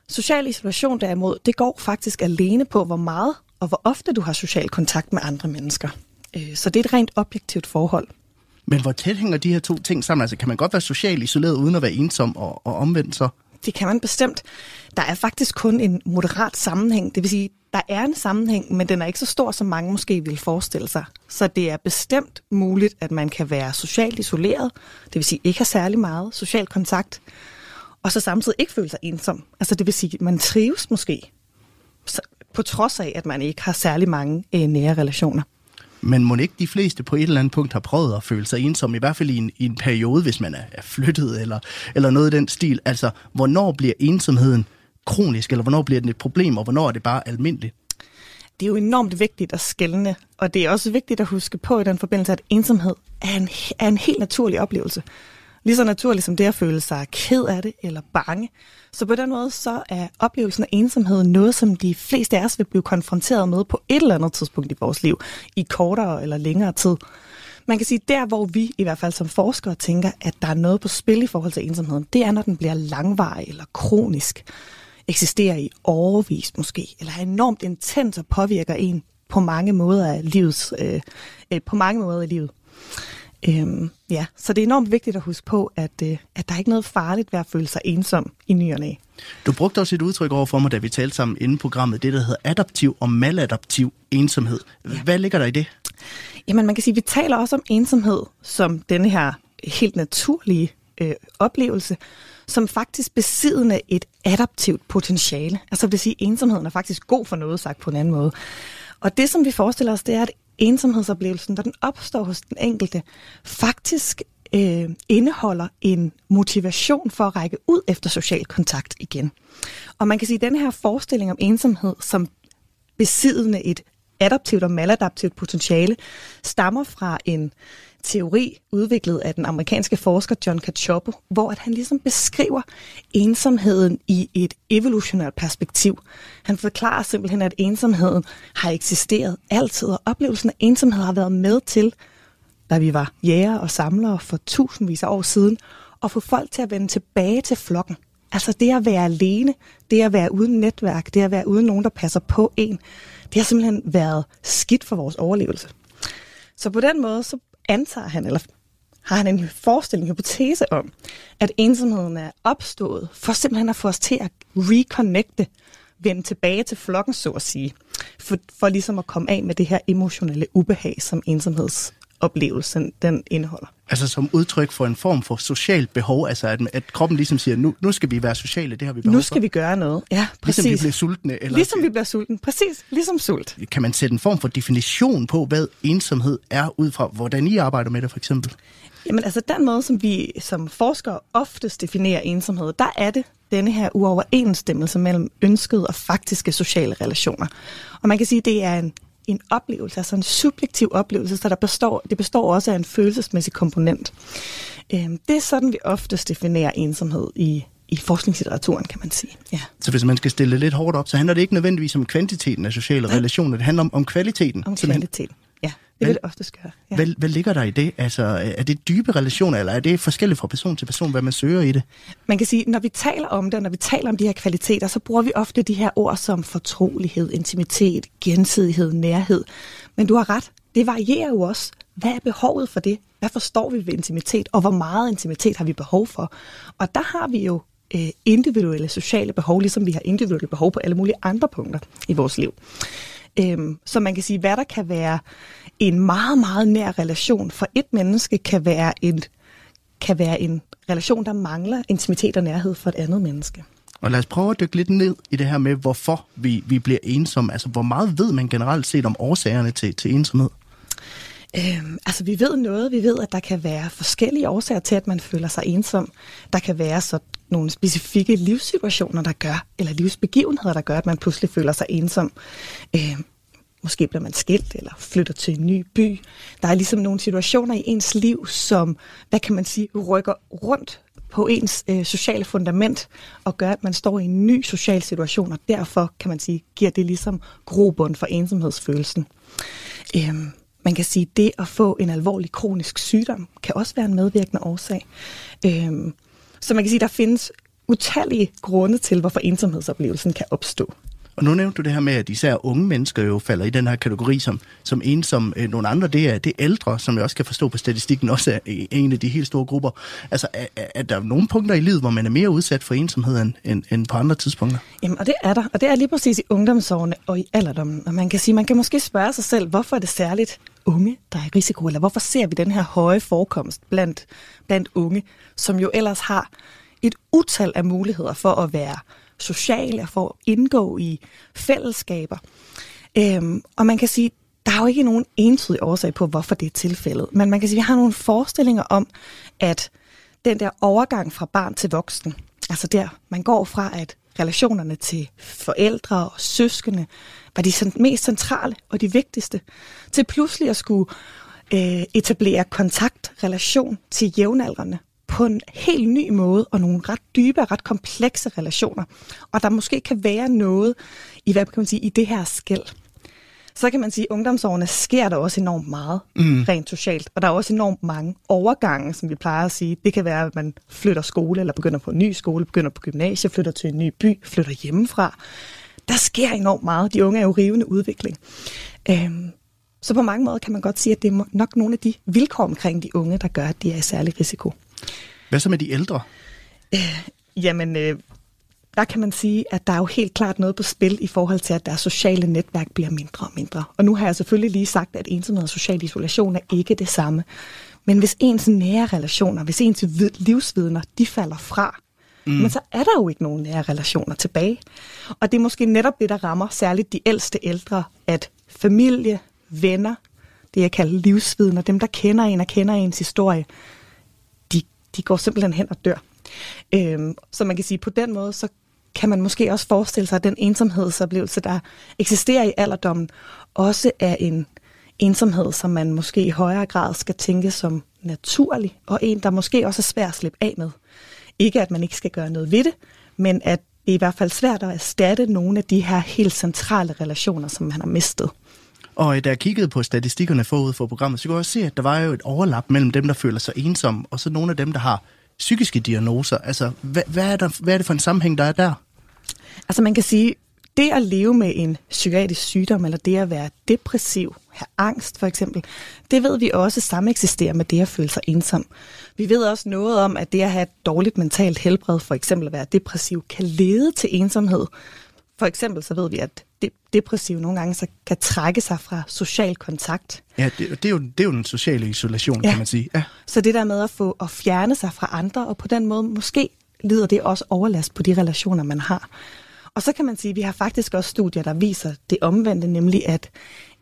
Speaker 6: Social isolation derimod, det går faktisk alene på, hvor meget og hvor ofte du har social kontakt med andre mennesker. Øh, så det er et rent objektivt forhold.
Speaker 7: Men hvor tæt hænger de her to ting sammen? Altså, kan man godt være socialt isoleret uden at være ensom og, og omvendt så?
Speaker 6: Det kan man bestemt. Der er faktisk kun en moderat sammenhæng. Det vil sige, der er en sammenhæng, men den er ikke så stor, som mange måske vil forestille sig. Så det er bestemt muligt, at man kan være socialt isoleret, det vil sige ikke have særlig meget social kontakt, og så samtidig ikke føle sig ensom. Altså det vil sige, at man trives måske, på trods af, at man ikke har særlig mange øh, nære relationer.
Speaker 7: Men må ikke de fleste på et eller andet punkt har prøvet at føle sig ensom, i hvert fald i en, i en periode, hvis man er, er flyttet eller, eller noget i den stil? Altså, hvornår bliver ensomheden kronisk, eller hvornår bliver den et problem, og hvornår er det bare almindeligt?
Speaker 6: Det er jo enormt vigtigt at skælne, og det er også vigtigt at huske på i den forbindelse, at ensomhed er en, er en helt naturlig oplevelse. Lige så naturligt som det at føle sig ked af det eller bange. Så på den måde så er oplevelsen af ensomhed noget, som de fleste af os vil blive konfronteret med på et eller andet tidspunkt i vores liv, i kortere eller længere tid. Man kan sige, der hvor vi i hvert fald som forskere tænker, at der er noget på spil i forhold til ensomheden, det er, når den bliver langvarig eller kronisk, eksisterer i overvis måske, eller er enormt intens og påvirker en på mange måder af livets, øh, øh, på mange måder i livet. Øhm, ja, så det er enormt vigtigt at huske på, at, øh, at der er ikke noget farligt ved at føle sig ensom i ny og næ.
Speaker 7: Du brugte også et udtryk over for mig, da vi talte sammen inden programmet, det der hedder adaptiv og maladaptiv ensomhed. Ja. Hvad ligger der i det?
Speaker 6: Jamen man kan sige, at vi taler også om ensomhed som denne her helt naturlige øh, oplevelse, som faktisk besiddende et adaptivt potentiale. Altså det vil sige, at ensomheden er faktisk god for noget, sagt på en anden måde. Og det, som vi forestiller os, det er, at ensomhedsoplevelsen, når den opstår hos den enkelte, faktisk øh, indeholder en motivation for at række ud efter social kontakt igen. Og man kan sige, at den her forestilling om ensomhed som besiddende et adaptivt og maladaptivt potentiale, stammer fra en teori udviklet af den amerikanske forsker John Cacioppo, hvor at han ligesom beskriver ensomheden i et evolutionært perspektiv. Han forklarer simpelthen, at ensomheden har eksisteret altid, og oplevelsen af ensomhed har været med til, da vi var jæger og samlere for tusindvis af år siden, at få folk til at vende tilbage til flokken. Altså det at være alene, det at være uden netværk, det at være uden nogen, der passer på en, det har simpelthen været skidt for vores overlevelse. Så på den måde, så antager han, eller har han en forestilling, en hypotese om, at ensomheden er opstået for simpelthen at få os til at reconnecte, vende tilbage til flokken, så at sige, for, for ligesom at komme af med det her emotionelle ubehag, som ensomhedsoplevelsen den indeholder.
Speaker 7: Altså som udtryk for en form for socialt behov, altså at, at kroppen ligesom siger, nu, nu skal vi være sociale, det har vi behov
Speaker 6: Nu skal
Speaker 7: for.
Speaker 6: vi gøre noget. Ja, præcis.
Speaker 7: Ligesom vi bliver sultne. Eller
Speaker 6: Ligesom vi bliver sulten. Præcis, ligesom sult.
Speaker 7: Kan man sætte en form for definition på, hvad ensomhed er, ud fra hvordan I arbejder med det for eksempel?
Speaker 6: Jamen altså den måde, som vi som forskere oftest definerer ensomhed, der er det denne her uoverensstemmelse mellem ønskede og faktiske sociale relationer. Og man kan sige, at det er en, en oplevelse, altså en subjektiv oplevelse, så der består, det består også af en følelsesmæssig komponent. Øhm, det er sådan, vi oftest definerer ensomhed i, i forskningslitteraturen, kan man sige. Ja.
Speaker 7: Så hvis man skal stille lidt hårdt op, så handler det ikke nødvendigvis om kvantiteten af sociale
Speaker 6: Nej.
Speaker 7: relationer, det handler om, om kvaliteten.
Speaker 6: Om
Speaker 7: simpelthen.
Speaker 6: Det vil det oftest gøre. Ja.
Speaker 7: Hvad, hvad ligger der i det? Altså, er det dybe relationer, eller er det forskelligt fra person til person, hvad man søger i det?
Speaker 6: Man kan sige, når vi taler om det, når vi taler om de her kvaliteter, så bruger vi ofte de her ord som fortrolighed, intimitet, gensidighed, nærhed. Men du har ret, det varierer jo også. Hvad er behovet for det? Hvad forstår vi ved intimitet, og hvor meget intimitet har vi behov for? Og der har vi jo øh, individuelle sociale behov, ligesom vi har individuelle behov på alle mulige andre punkter i vores liv. Øhm, så man kan sige, hvad der kan være en meget, meget nær relation for et menneske, kan være en, kan være en relation, der mangler intimitet og nærhed for et andet menneske.
Speaker 7: Og lad os prøve at dykke lidt ned i det her med, hvorfor vi, vi bliver ensomme. Altså, hvor meget ved man generelt set om årsagerne til, til ensomhed?
Speaker 6: Øhm, altså, vi ved noget. Vi ved, at der kan være forskellige årsager til, at man føler sig ensom. Der kan være så nogle specifikke livssituationer, der gør, eller livsbegivenheder, der gør, at man pludselig føler sig ensom. Øh, måske bliver man skilt eller flytter til en ny by. Der er ligesom nogle situationer i ens liv, som, hvad kan man sige, rykker rundt på ens øh, sociale fundament og gør, at man står i en ny social situation, og derfor kan man sige, giver det ligesom grobund for ensomhedsfølelsen. Øh, man kan sige, at det at få en alvorlig kronisk sygdom kan også være en medvirkende årsag. Øhm, så man kan sige, at der findes utallige grunde til, hvorfor ensomhedsoplevelsen kan opstå.
Speaker 7: Og nu nævnte du det her med, at især unge mennesker jo falder i den her kategori som, som ensom. Øh, Nogle andre, det er, det er ældre, som jeg også kan forstå på statistikken, også er øh, en af de helt store grupper. Altså, er- er der nogle punkter i livet, hvor man er mere udsat for ensomhed end, end, end på andre tidspunkter?
Speaker 6: Jamen, og det er der, og det er lige præcis i ungdomsårene og i alderdommen. Og man kan sige, man kan måske spørge sig selv, hvorfor er det særligt unge, der er i risiko, eller hvorfor ser vi den her høje forekomst blandt, blandt unge, som jo ellers har et utal af muligheder for at være sociale og for at indgå i fællesskaber. Øhm, og man kan sige, der er jo ikke nogen entydig årsag på, hvorfor det er tilfældet. Men man kan sige, at vi har nogle forestillinger om, at den der overgang fra barn til voksen, altså der, man går fra, at relationerne til forældre og søskende var de mest centrale og de vigtigste, til pludselig at skulle øh, etablere kontakt, relation til jævnaldrende på en helt ny måde, og nogle ret dybe og ret komplekse relationer. Og der måske kan være noget i, hvad kan man sige, i det her skæld. Så kan man sige, at ungdomsårene sker der også enormt meget mm. rent socialt. Og der er også enormt mange overgange, som vi plejer at sige. Det kan være, at man flytter skole, eller begynder på en ny skole, begynder på gymnasiet, flytter til en ny by, flytter hjemmefra. Der sker enormt meget. De unge er jo rivende udvikling. Øhm, så på mange måder kan man godt sige, at det er nok nogle af de vilkår omkring de unge, der gør, at de er i særlig risiko.
Speaker 7: Hvad så med de ældre?
Speaker 6: Jamen, øh, der kan man sige, at der er jo helt klart noget på spil i forhold til, at deres sociale netværk bliver mindre og mindre. Og nu har jeg selvfølgelig lige sagt, at ensomhed og social isolation er ikke det samme. Men hvis ens nære relationer, hvis ens vid- livsvidner, de falder fra, mm. men så er der jo ikke nogen nære relationer tilbage. Og det er måske netop det, der rammer særligt de ældste ældre, at familie, venner, det jeg kalder livsvidner, dem der kender en og kender ens historie, de, går simpelthen hen og dør. Øhm, så man kan sige, på den måde, så kan man måske også forestille sig, at den ensomhedsoplevelse, der eksisterer i alderdommen, også er en ensomhed, som man måske i højere grad skal tænke som naturlig, og en, der måske også er svær at slippe af med. Ikke at man ikke skal gøre noget ved det, men at det er i hvert fald svært at erstatte nogle af de her helt centrale relationer, som man har mistet.
Speaker 7: Og øh, da jeg kiggede på statistikkerne forud for programmet, så kunne jeg også se, at der var jo et overlap mellem dem, der føler sig ensomme, og så nogle af dem, der har psykiske diagnoser. Altså, hvad, hvad, er, der, hvad er det for en sammenhæng, der er der?
Speaker 6: Altså man kan sige, det at leve med en psykiatrisk sygdom, eller det at være depressiv, have angst for eksempel, det ved vi også sameksisterer med det at føle sig ensom. Vi ved også noget om, at det at have et dårligt mentalt helbred, for eksempel at være depressiv, kan lede til ensomhed. For eksempel så ved vi, at de- depressive nogle gange så kan trække sig fra social kontakt.
Speaker 7: Ja, det, det, er jo, det er jo den sociale isolation,
Speaker 6: Ja.
Speaker 7: kan man sige. Ja.
Speaker 6: Så det der med at få at fjerne sig fra andre, og på den måde måske lider det også overlast på de relationer, man har. Og så kan man sige, at vi har faktisk også studier, der viser det omvendte, nemlig at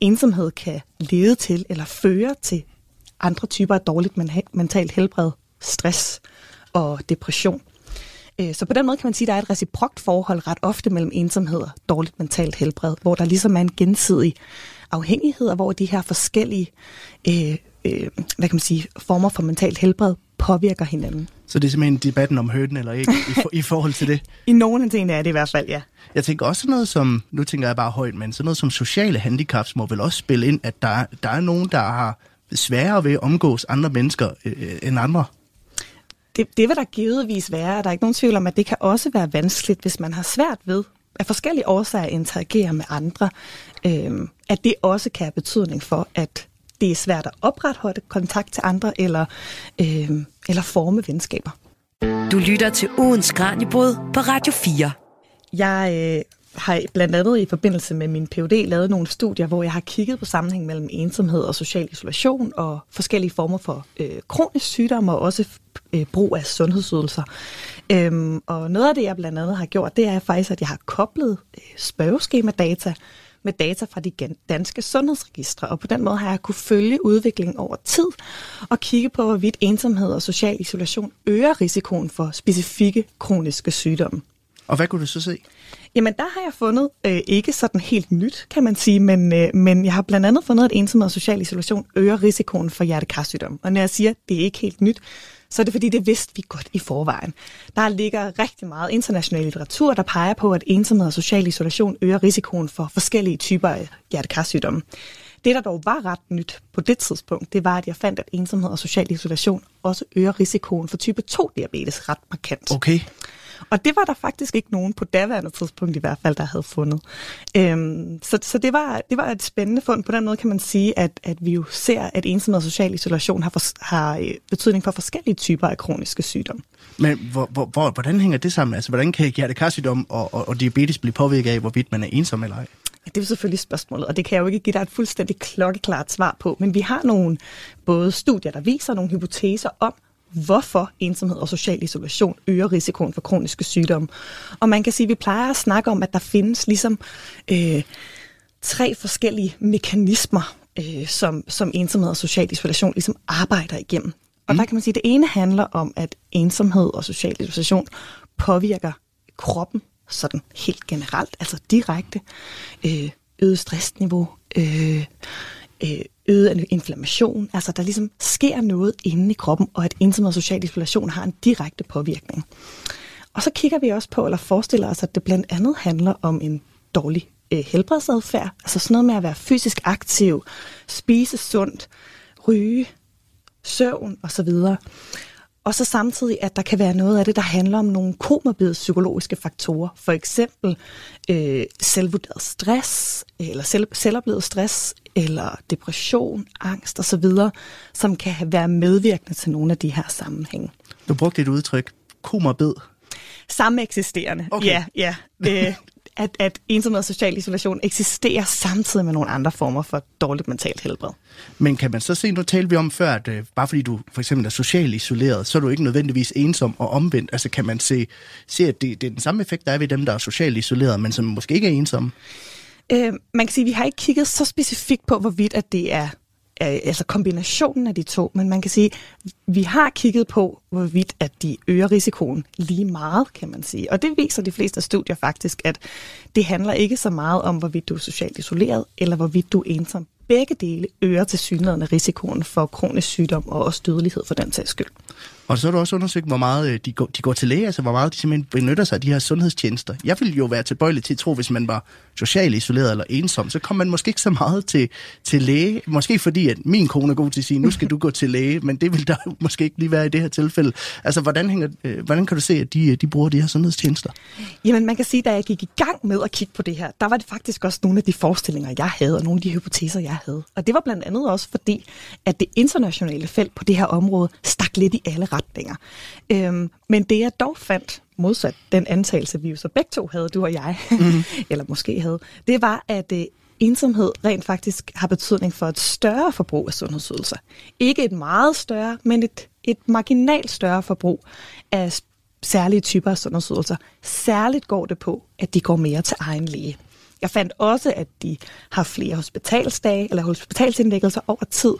Speaker 6: ensomhed kan lede til eller føre til andre typer af dårligt men- mentalt helbred, stress og depression. Øh, Så på den måde kan man sige, at der er et reciprokt forhold ret ofte mellem ensomhed og dårligt mentalt helbred, hvor der ligesom er en gensidig afhængighed, og hvor de her forskellige øh, øh, hvad kan man sige, former for mentalt helbred påvirker hinanden.
Speaker 7: Så det er simpelthen debatten om hønen eller ikke i, for, i forhold til det.
Speaker 6: I nogle af tingene er det i hvert fald, ja.
Speaker 7: Jeg tænker også noget som, nu tænker jeg bare højt, men sådan noget som sociale handicaps må vel også spille ind, at der, er- der er nogen, der har sværere ved at omgås andre mennesker øh, end andre.
Speaker 6: Det, det vil der givetvis være, og der er ikke nogen tvivl om, at det kan også være vanskeligt, hvis man har svært ved af forskellige årsager at interagere med andre, øhm, at det også kan have betydning for, at det er svært at opretholde kontakt til andre eller, øhm, eller forme venskaber.
Speaker 2: Du lytter til ugens Kranjebrud på Radio 4.
Speaker 6: Jeg øh, har blandt andet i forbindelse med min PhD lavet nogle studier, hvor jeg har kigget på sammenhæng mellem ensomhed og social isolation og forskellige former for øh, kronisk sygdom og også øh, brug af sundhedsydelser. Øhm, og noget af det, jeg blandt andet har gjort, det er faktisk, at jeg har koblet øh, spørgeskema-data med data fra de danske sundhedsregistre, og på den måde har jeg kunne følge udviklingen over tid og kigge på, hvorvidt ensomhed og social isolation øger risikoen for specifikke kroniske sygdomme.
Speaker 7: Og hvad kunne du så se?
Speaker 6: Jamen, der har jeg fundet øh, ikke sådan helt nyt, kan man sige, men, øh, men jeg har blandt andet fundet, at ensomhed og social isolation øger risikoen for hjertekarsygdom. Og når jeg siger, at det er ikke helt nyt, så er det fordi, det vidste vi godt i forvejen. Der ligger rigtig meget international litteratur, der peger på, at ensomhed og social isolation øger risikoen for forskellige typer af hjertekarsygdomme. Det, der dog var ret nyt på det tidspunkt, det var, at jeg fandt, at ensomhed og social isolation også øger risikoen for type 2-diabetes ret markant.
Speaker 7: Okay.
Speaker 6: Og det var der faktisk ikke nogen på daværende tidspunkt i hvert fald, der havde fundet. Øhm, så så det, var, det var et spændende fund. På den måde kan man sige, at, at vi jo ser, at ensomhed og social isolation har, for, har øh, betydning for forskellige typer af kroniske sygdomme.
Speaker 7: Men hvor, hvor, hvor, hvordan hænger det sammen? Altså, hvordan kan hjertekarsygdom og, og, og diabetes blive påvirket af, hvorvidt man er ensom eller ej?
Speaker 6: Ja, Det er jo selvfølgelig spørgsmålet, og det kan jeg jo ikke give dig et fuldstændig klokkeklart svar på, men vi har nogle både studier, der viser nogle hypoteser om, hvorfor ensomhed og social isolation øger risikoen for kroniske sygdomme. Og man kan sige, at vi plejer at snakke om, at der findes ligesom øh, tre forskellige mekanismer, øh, som, som ensomhed og social isolation ligesom arbejder igennem. Og der kan man sige, at det ene handler om, at ensomhed og social isolation påvirker kroppen sådan helt generelt, altså direkte. Øh, øget stressniveau, øh, Øh, øget inflammation. Altså der ligesom sker noget inde i kroppen, og at ensomhed og social isolation har en direkte påvirkning. Og så kigger vi også på, eller forestiller os, at det blandt andet handler om en dårlig øh, helbredsadfærd. Altså sådan noget med at være fysisk aktiv, spise sundt, ryge, søvn osv. Og så samtidig, at der kan være noget af det, der handler om nogle komorbide psykologiske faktorer. For eksempel øh, selvvurderet stress, eller selv, selvoplevet stress, eller depression, angst osv., som kan være medvirkende til nogle af de her sammenhænge.
Speaker 7: Du brugte et udtryk, komorbid.
Speaker 6: Samme eksisterende,
Speaker 7: Okay.
Speaker 6: ja. ja. Øh, at, at ensomhed og social isolation eksisterer samtidig med nogle andre former for dårligt mentalt helbred.
Speaker 7: Men kan man så se, nu talte vi om før, at øh, bare fordi du for eksempel er socialt isoleret, så er du ikke nødvendigvis ensom og omvendt. Altså kan man se, se at det, det er den samme effekt, der er ved dem, der er socialt isoleret, men som måske ikke er ensomme?
Speaker 6: Øh, man kan sige, at vi har ikke kigget så specifikt på, hvorvidt at det er altså kombinationen af de to, men man kan sige, vi har kigget på, hvorvidt at de øger risikoen lige meget, kan man sige. Og det viser de fleste studier faktisk, at det handler ikke så meget om, hvorvidt du er socialt isoleret, eller hvorvidt du er ensom. Begge dele øger til synligheden risikoen for kronisk sygdom og også dødelighed for den sags skyld.
Speaker 7: Og så har du også undersøgt, hvor meget øh, de går, de går til læge, altså hvor meget de simpelthen benytter sig af de her sundhedstjenester. Jeg ville jo være tilbøjelig til at tro, hvis man var socialt isoleret eller ensom, så kom man måske ikke så meget til, til læge. Måske fordi, at min kone er god til at sige, nu skal du gå til læge, men det vil der måske ikke lige være i det her tilfælde. Altså, hvordan, hænger, øh, hvordan kan du se, at de, øh, de bruger de her sundhedstjenester?
Speaker 6: Jamen, man kan sige, da jeg gik i gang med at kigge på det her, der var det faktisk også nogle af de forestillinger, jeg havde, og nogle af de hypoteser, jeg havde. Og det var blandt andet også fordi, at det internationale felt på det her område stak lidt i alle retninger. Øhm, men det jeg dog fandt, modsat den antagelse, vi jo så begge to havde, du og jeg, mm. eller måske havde, det var, at øh, ensomhed rent faktisk har betydning for et større forbrug af sundhedsydelser. Ikke et meget større, men et, et marginalt større forbrug af særlige typer af sundhedsydelser. Særligt går det på, at de går mere til egen læge. Jeg fandt også, at de har flere hospitalsdage eller hospitalsindlæggelser over tid,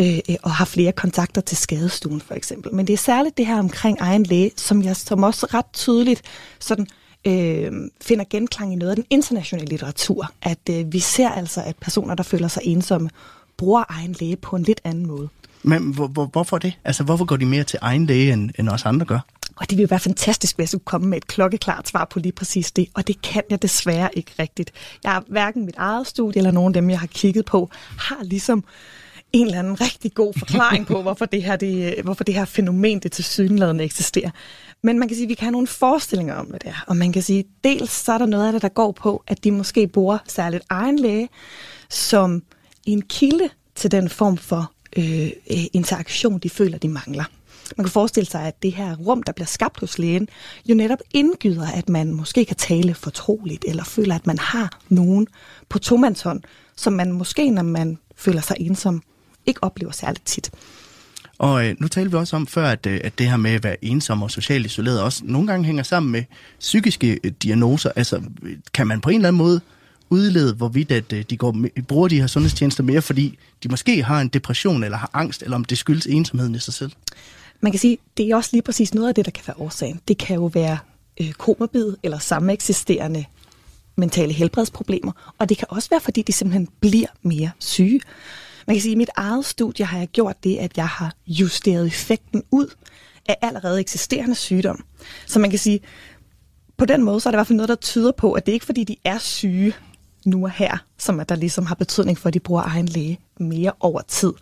Speaker 6: øh, og har flere kontakter til skadestuen for eksempel. Men det er særligt det her omkring egen læge, som jeg som også ret tydeligt sådan, øh, finder genklang i noget af den internationale litteratur. At øh, vi ser altså, at personer, der føler sig ensomme, bruger egen læge på en lidt anden måde.
Speaker 7: Men hvor, hvor, hvorfor det? Altså, hvorfor går de mere til egen læge, end, end os andre gør?
Speaker 6: Og det ville være fantastisk, hvis jeg skulle komme med et klokkeklart svar på lige præcis det. Og det kan jeg desværre ikke rigtigt. Jeg har hverken mit eget studie eller nogen af dem, jeg har kigget på, har ligesom en eller anden rigtig god forklaring på, hvorfor det her, det, hvorfor det her fænomen, det til synligheden eksisterer. Men man kan sige, at vi kan have nogle forestillinger om, hvad det er. Og man kan sige, dels så er der noget af det, der går på, at de måske bruger særligt egen læge som en kilde til den form for øh, interaktion, de føler, de mangler. Man kan forestille sig, at det her rum, der bliver skabt hos lægen, jo netop indgyder, at man måske kan tale fortroligt, eller føler, at man har nogen på tomandshånd, som man måske, når man føler sig ensom, ikke oplever særligt tit.
Speaker 7: Og øh, nu talte vi også om før, at, øh, at det her med at være ensom og socialt isoleret også nogle gange hænger sammen med psykiske øh, diagnoser. Altså, kan man på en eller anden måde udlede, hvorvidt at, øh, de går, bruger de her sundhedstjenester mere, fordi de måske har en depression eller har angst, eller om det skyldes ensomheden i sig selv?
Speaker 6: Man kan sige, det er også lige præcis noget af det, der kan være årsagen. Det kan jo være øh, komorbid eller sameksisterende mentale helbredsproblemer, og det kan også være, fordi de simpelthen bliver mere syge. Man kan sige, at i mit eget studie har jeg gjort det, at jeg har justeret effekten ud af allerede eksisterende sygdom. Så man kan sige, på den måde, så er det i hvert fald noget, der tyder på, at det ikke er, fordi de er syge nu og her, som at der ligesom har betydning for, at de bruger egen læge mere over tid.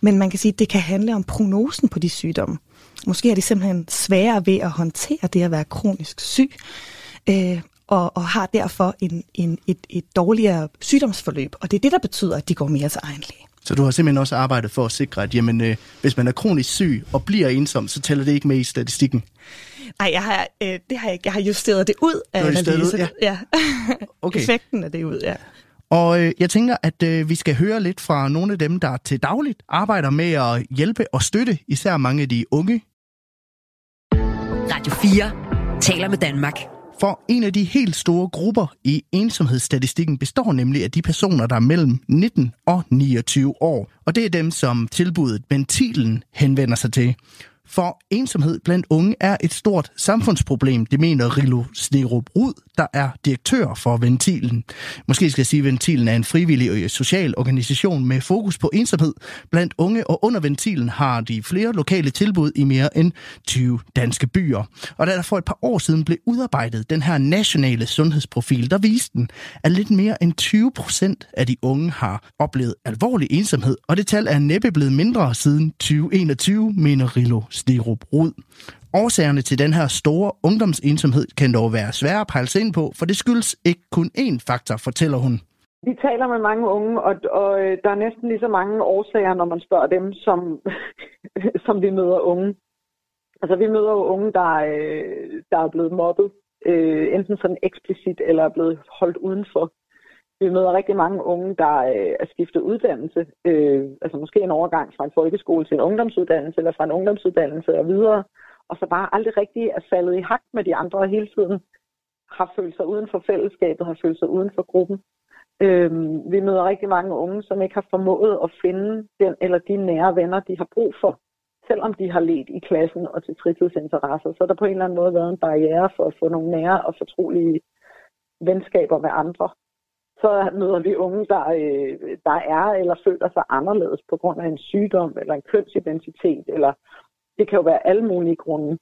Speaker 6: Men man kan sige, at det kan handle om prognosen på de sygdomme. Måske er de simpelthen sværere ved at håndtere det at være kronisk syg, øh, og, og har derfor en, en, et, et dårligere sygdomsforløb. Og det er det, der betyder, at de går mere til egen læge.
Speaker 7: Så du har simpelthen også arbejdet for at sikre, at jamen, øh, hvis man er kronisk syg og bliver ensom, så tæller det ikke med i statistikken?
Speaker 6: Nej, jeg har, øh, det har jeg, jeg har justeret det ud af analysen. Ja. ja. Okay. Effekten af det ud, ja.
Speaker 7: Og øh, jeg tænker, at øh, vi skal høre lidt fra nogle af dem, der til dagligt arbejder med at hjælpe og støtte især mange af de unge.
Speaker 2: Radio 4 taler med Danmark.
Speaker 7: For en af de helt store grupper i ensomhedsstatistikken består nemlig af de personer, der er mellem 19 og 29 år. Og det er dem, som tilbuddet Ventilen henvender sig til. For ensomhed blandt unge er et stort samfundsproblem, det mener Rilo Snerup Rud, der er direktør for Ventilen. Måske skal jeg sige, at Ventilen er en frivillig og social organisation med fokus på ensomhed blandt unge, og under Ventilen har de flere lokale tilbud i mere end 20 danske byer. Og da der for et par år siden blev udarbejdet den her nationale sundhedsprofil, der viste den, at lidt mere end 20 procent af de unge har oplevet alvorlig ensomhed, og det tal er næppe blevet mindre siden 2021, mener Rilo Snerup Rud. Årsagerne til den her store ungdomsensomhed kan dog være svære at pejle ind på, for det skyldes ikke kun én faktor, fortæller hun.
Speaker 8: Vi taler med mange unge, og, og øh, der er næsten lige så mange årsager, når man spørger dem, som, som vi møder unge. Altså vi møder jo unge, der, øh, der er blevet mobbet, øh, enten sådan eksplicit eller er blevet holdt udenfor. Vi møder rigtig mange unge, der øh, er skiftet uddannelse, øh, altså måske en overgang fra en folkeskole til en ungdomsuddannelse, eller fra en ungdomsuddannelse og videre, og så bare aldrig rigtig er faldet i hak med de andre og hele tiden har følt sig uden for fællesskabet, har følt sig uden for gruppen. Øh, vi møder rigtig mange unge, som ikke har formået at finde den eller de nære venner, de har brug for, selvom de har let i klassen og til fritidsinteresser. Så der på en eller anden måde været en barriere for at få nogle nære og fortrolige venskaber med andre. Så møder vi unge, der, øh, der er eller føler sig anderledes på grund af en sygdom eller en kønsidentitet eller det kan jo være alle mulige grunde.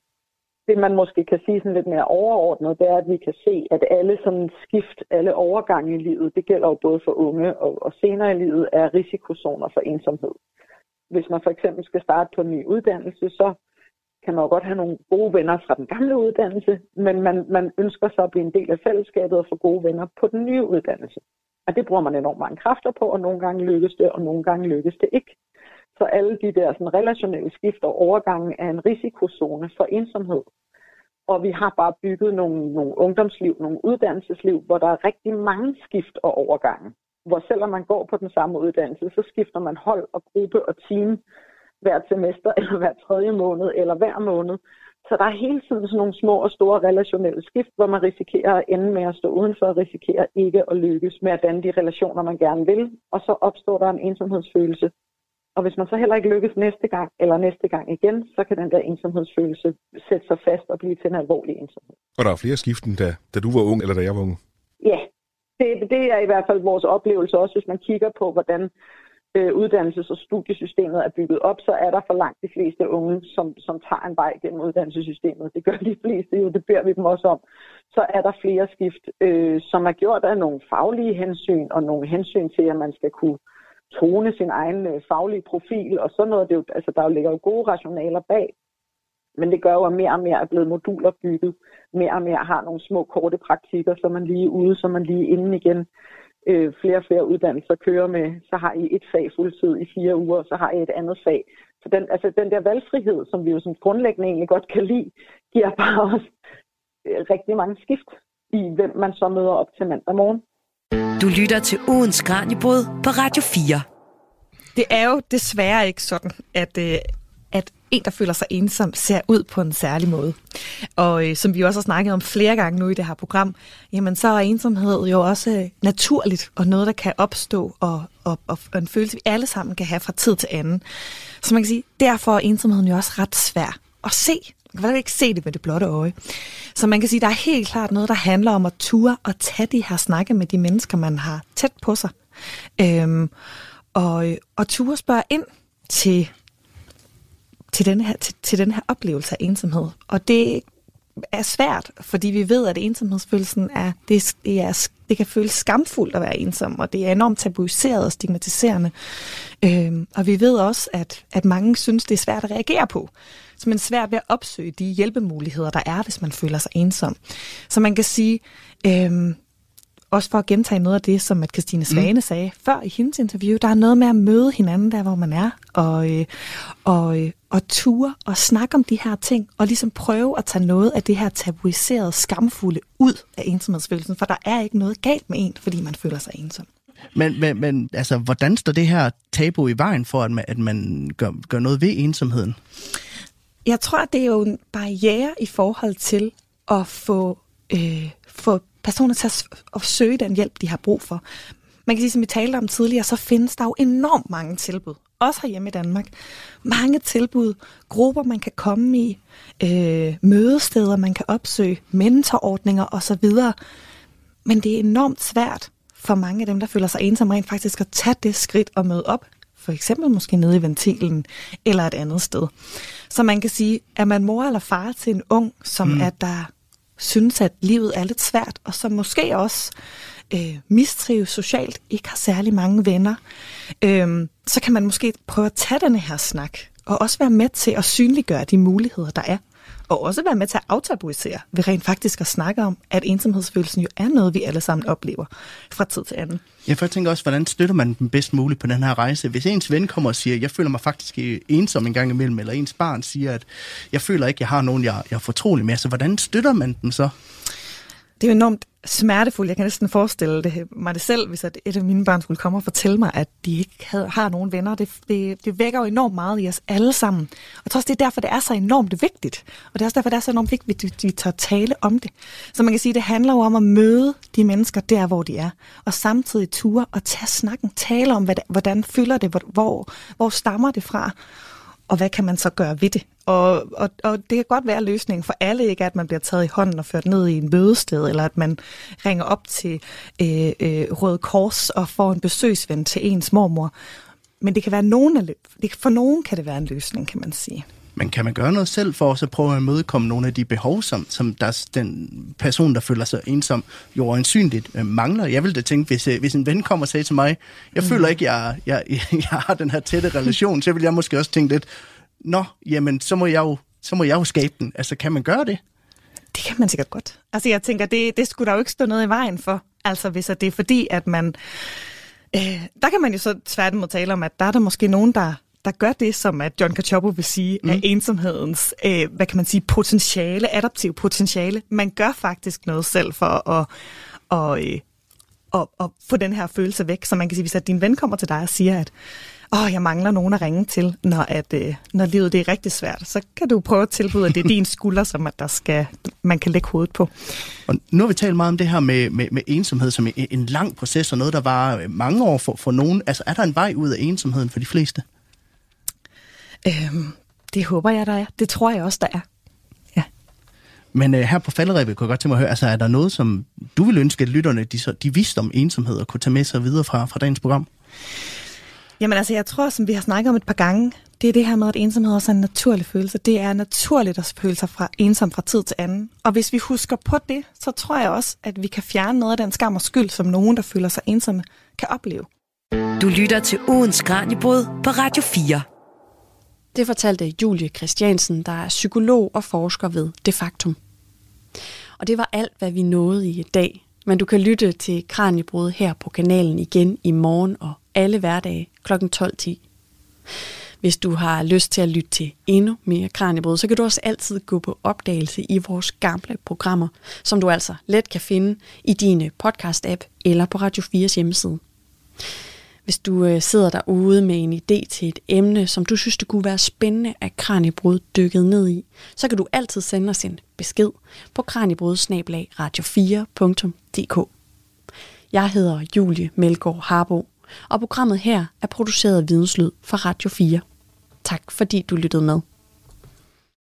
Speaker 8: Det man måske kan sige sådan lidt mere overordnet, det er, at vi kan se, at alle sådan skift, alle overgange i livet, det gælder jo både for unge og, og senere i livet, er risikozoner for ensomhed. Hvis man for eksempel skal starte på en ny uddannelse, så kan man jo godt have nogle gode venner fra den gamle uddannelse, men man, man ønsker så at blive en del af fællesskabet og få gode venner på den nye uddannelse. Og det bruger man enormt mange kræfter på, og nogle gange lykkes det, og nogle gange lykkes det ikke. Så alle de der sådan, relationelle skift og overgange er en risikozone for ensomhed. Og vi har bare bygget nogle, nogle ungdomsliv, nogle uddannelsesliv, hvor der er rigtig mange skift og overgange. Hvor selvom man går på den samme uddannelse, så skifter man hold og gruppe og team hvert semester, eller hver tredje måned, eller hver måned. Så der er hele tiden sådan nogle små og store relationelle skift, hvor man risikerer at ende med at stå udenfor og risikerer ikke at lykkes med at danne de relationer, man gerne vil. Og så opstår der en ensomhedsfølelse. Og hvis man så heller ikke lykkes næste gang, eller næste gang igen, så kan den der ensomhedsfølelse sætte sig fast og blive til en alvorlig ensomhed.
Speaker 9: Og der er flere skiften, da, da du var ung, eller da jeg var ung?
Speaker 8: Ja, det, det er i hvert fald vores oplevelse også, hvis man kigger på, hvordan øh, uddannelses- og studiesystemet er bygget op, så er der for langt de fleste unge, som, som tager en vej gennem uddannelsessystemet. Det gør de fleste jo, det beder vi dem også om. Så er der flere skift, øh, som er gjort af nogle faglige hensyn, og nogle hensyn til, at man skal kunne tone sin egen øh, faglige profil, og sådan noget. Det er jo, altså, der ligger jo gode rationaler bag. Men det gør jo, at mere og mere er blevet moduler bygget. Mere og mere har nogle små, korte praktikker, så man lige ude, så man lige inden igen øh, flere og flere uddannelser kører med, så har I et fag fuldtid i fire uger, så har I et andet fag. Så den, altså den der valgfrihed, som vi jo sådan grundlæggende egentlig godt kan lide, giver bare også øh, rigtig mange skift i, hvem man så møder op til mandag morgen.
Speaker 2: Du lytter til ugens Kranjebrud på Radio 4.
Speaker 6: Det er jo desværre ikke sådan, at, øh, at en, der føler sig ensom, ser ud på en særlig måde. Og øh, som vi også har snakket om flere gange nu i det her program, jamen så er ensomhed jo også øh, naturligt, og noget, der kan opstå, og, og, og, og en følelse, vi alle sammen kan have fra tid til anden. Så man kan sige, derfor er ensomheden jo også ret svær at se. Man kan ikke se det med det blotte øje. Så man kan sige, der er helt klart noget, der handler om at ture og tage de her snakke med de mennesker, man har tæt på sig. Øhm, og, øh, og ture spørge ind til til den, her, til, til den her oplevelse af ensomhed. Og det er svært, fordi vi ved, at ensomhedsfølelsen er, det, det, er, det kan føles skamfuldt at være ensom, og det er enormt tabuiseret og stigmatiserende. Øhm, og vi ved også, at, at mange synes, det er svært at reagere på. Så man er svært ved at opsøge de hjælpemuligheder, der er, hvis man føler sig ensom. Så man kan sige, øhm, også for at gentage noget af det, som at Christine Svane mm. sagde før i hendes interview, der er noget med at møde hinanden der, hvor man er, og, øh, og, øh, og ture og snakke om de her ting, og ligesom prøve at tage noget af det her tabuiserede, skamfulde ud af ensomhedsfølelsen, for der er ikke noget galt med en, fordi man føler sig ensom.
Speaker 7: Men, men, men altså, hvordan står det her tabu i vejen for, at man, at man gør, gør noget ved ensomheden?
Speaker 6: Jeg tror, at det er jo en barriere i forhold til at få, øh, få personer til at, at søge den hjælp, de har brug for. Man kan sige, som vi talte om tidligere, så findes der jo enormt mange tilbud. Også herhjemme i Danmark. Mange tilbud, grupper man kan komme i, øh, mødesteder man kan opsøge, mentorordninger osv. Men det er enormt svært for mange af dem, der føler sig ensomme, rent faktisk at tage det skridt og møde op. For eksempel måske nede i ventilen eller et andet sted. Så man kan sige, at man mor eller far til en ung, som mm. er der synes, at livet er lidt svært, og som måske også øh, mistrives socialt, ikke har særlig mange venner, øh, så kan man måske prøve at tage den her snak, og også være med til at synliggøre de muligheder, der er. Og også være med til at aftabuisere ved rent faktisk at snakke om, at ensomhedsfølelsen jo er noget, vi alle sammen oplever fra tid til anden.
Speaker 7: Jeg for tænker også, hvordan støtter man dem bedst muligt på den her rejse? Hvis ens ven kommer og siger, jeg føler mig faktisk øh, ensom en gang imellem, eller ens barn siger, at jeg føler ikke, jeg har nogen, jeg, jeg er fortrolig med, så hvordan støtter man dem så?
Speaker 6: Det er jo enormt smertefuldt. Jeg kan næsten forestille det, mig det selv, hvis at et af mine børn skulle komme og fortælle mig, at de ikke havde, har nogen venner. Det, det, det vækker jo enormt meget i os alle sammen. Og jeg tror også, det er derfor, det er så enormt vigtigt. Og det er også derfor, det er så enormt vigtigt, at vi tør tale om det. Så man kan sige, det handler jo om at møde de mennesker der, hvor de er. Og samtidig ture og tage snakken. Tale om, hvad, hvordan fylder det, hvor, hvor stammer det fra og hvad kan man så gøre ved det? Og, og, og det kan godt være løsningen for alle, ikke at man bliver taget i hånden og ført ned i en mødested, eller at man ringer op til øh, øh, Røde Kors og får en besøgsven til ens mormor. Men det kan være nogen af, det, for nogen kan det være en løsning, kan man sige.
Speaker 7: Men kan man gøre noget selv for også at prøve at imødekomme nogle af de behov, som, som der, den person, der føler sig ensom, jo øjensynligt øh, mangler? Jeg ville da tænke, hvis, øh, hvis en ven kommer og sagde til mig, jeg mm. føler ikke, jeg, jeg, jeg har den her tætte relation, så vil jeg måske også tænke lidt, nå, jamen, så må jeg jo, så må jeg jo skabe den. Altså, kan man gøre det?
Speaker 6: Det kan man sikkert godt. Altså, jeg tænker, det, det skulle der jo ikke stå noget i vejen for. Altså, hvis det er fordi, at man... Øh, der kan man jo så tværtimod tale om, at der er der måske nogen, der der gør det, som at John Cacioppo vil sige, mm. er ensomhedens, øh, hvad kan man sige, potentiale, adaptiv potentiale. Man gør faktisk noget selv for at, og, øh, og, og få den her følelse væk. Så man kan sige, hvis at din ven kommer til dig og siger, at åh, jeg mangler nogen at ringe til, når, at, øh, når livet det er rigtig svært, så kan du prøve at tilbyde, at det er din skulder, som at der skal, man kan lægge hovedet på.
Speaker 7: Og nu har vi talt meget om det her med, med, med ensomhed som en, en lang proces, og noget, der var mange år for, for nogen. Altså, er der en vej ud af ensomheden for de fleste?
Speaker 6: Øhm, det håber jeg, der er. Det tror jeg også, der er. Ja.
Speaker 7: Men øh, her på falderæbet kunne jeg godt tænke mig at høre, altså er der noget, som du vil ønske, at lytterne de, så, de vidste om ensomhed og kunne tage med sig videre fra, fra dagens program?
Speaker 6: Jamen altså, jeg tror, som vi har snakket om et par gange, det er det her med, at ensomhed også er en naturlig følelse. Det er naturligt at føle sig fra, ensom fra tid til anden. Og hvis vi husker på det, så tror jeg også, at vi kan fjerne noget af den skam og skyld, som nogen, der føler sig ensomme, kan opleve.
Speaker 2: Du lytter til ugens Kranjebrud på Radio 4.
Speaker 3: Det fortalte Julie Christiansen, der er psykolog og forsker ved De Factum. Og det var alt, hvad vi nåede i dag. Men du kan lytte til Kranjebrud her på kanalen igen i morgen og alle hverdage kl. 12.10. Hvis du har lyst til at lytte til endnu mere Kranjebrud, så kan du også altid gå på opdagelse i vores gamle programmer, som du altså let kan finde i dine podcast-app eller på Radio 4's hjemmeside. Hvis du øh, sidder derude med en idé til et emne, som du synes, det kunne være spændende at Kranjebrud dykket ned i, så kan du altid sende os en besked på kranjebrud-radio4.dk. Jeg hedder Julie Melgaard Harbo, og programmet her er produceret af Videnslyd for Radio 4. Tak fordi du lyttede med.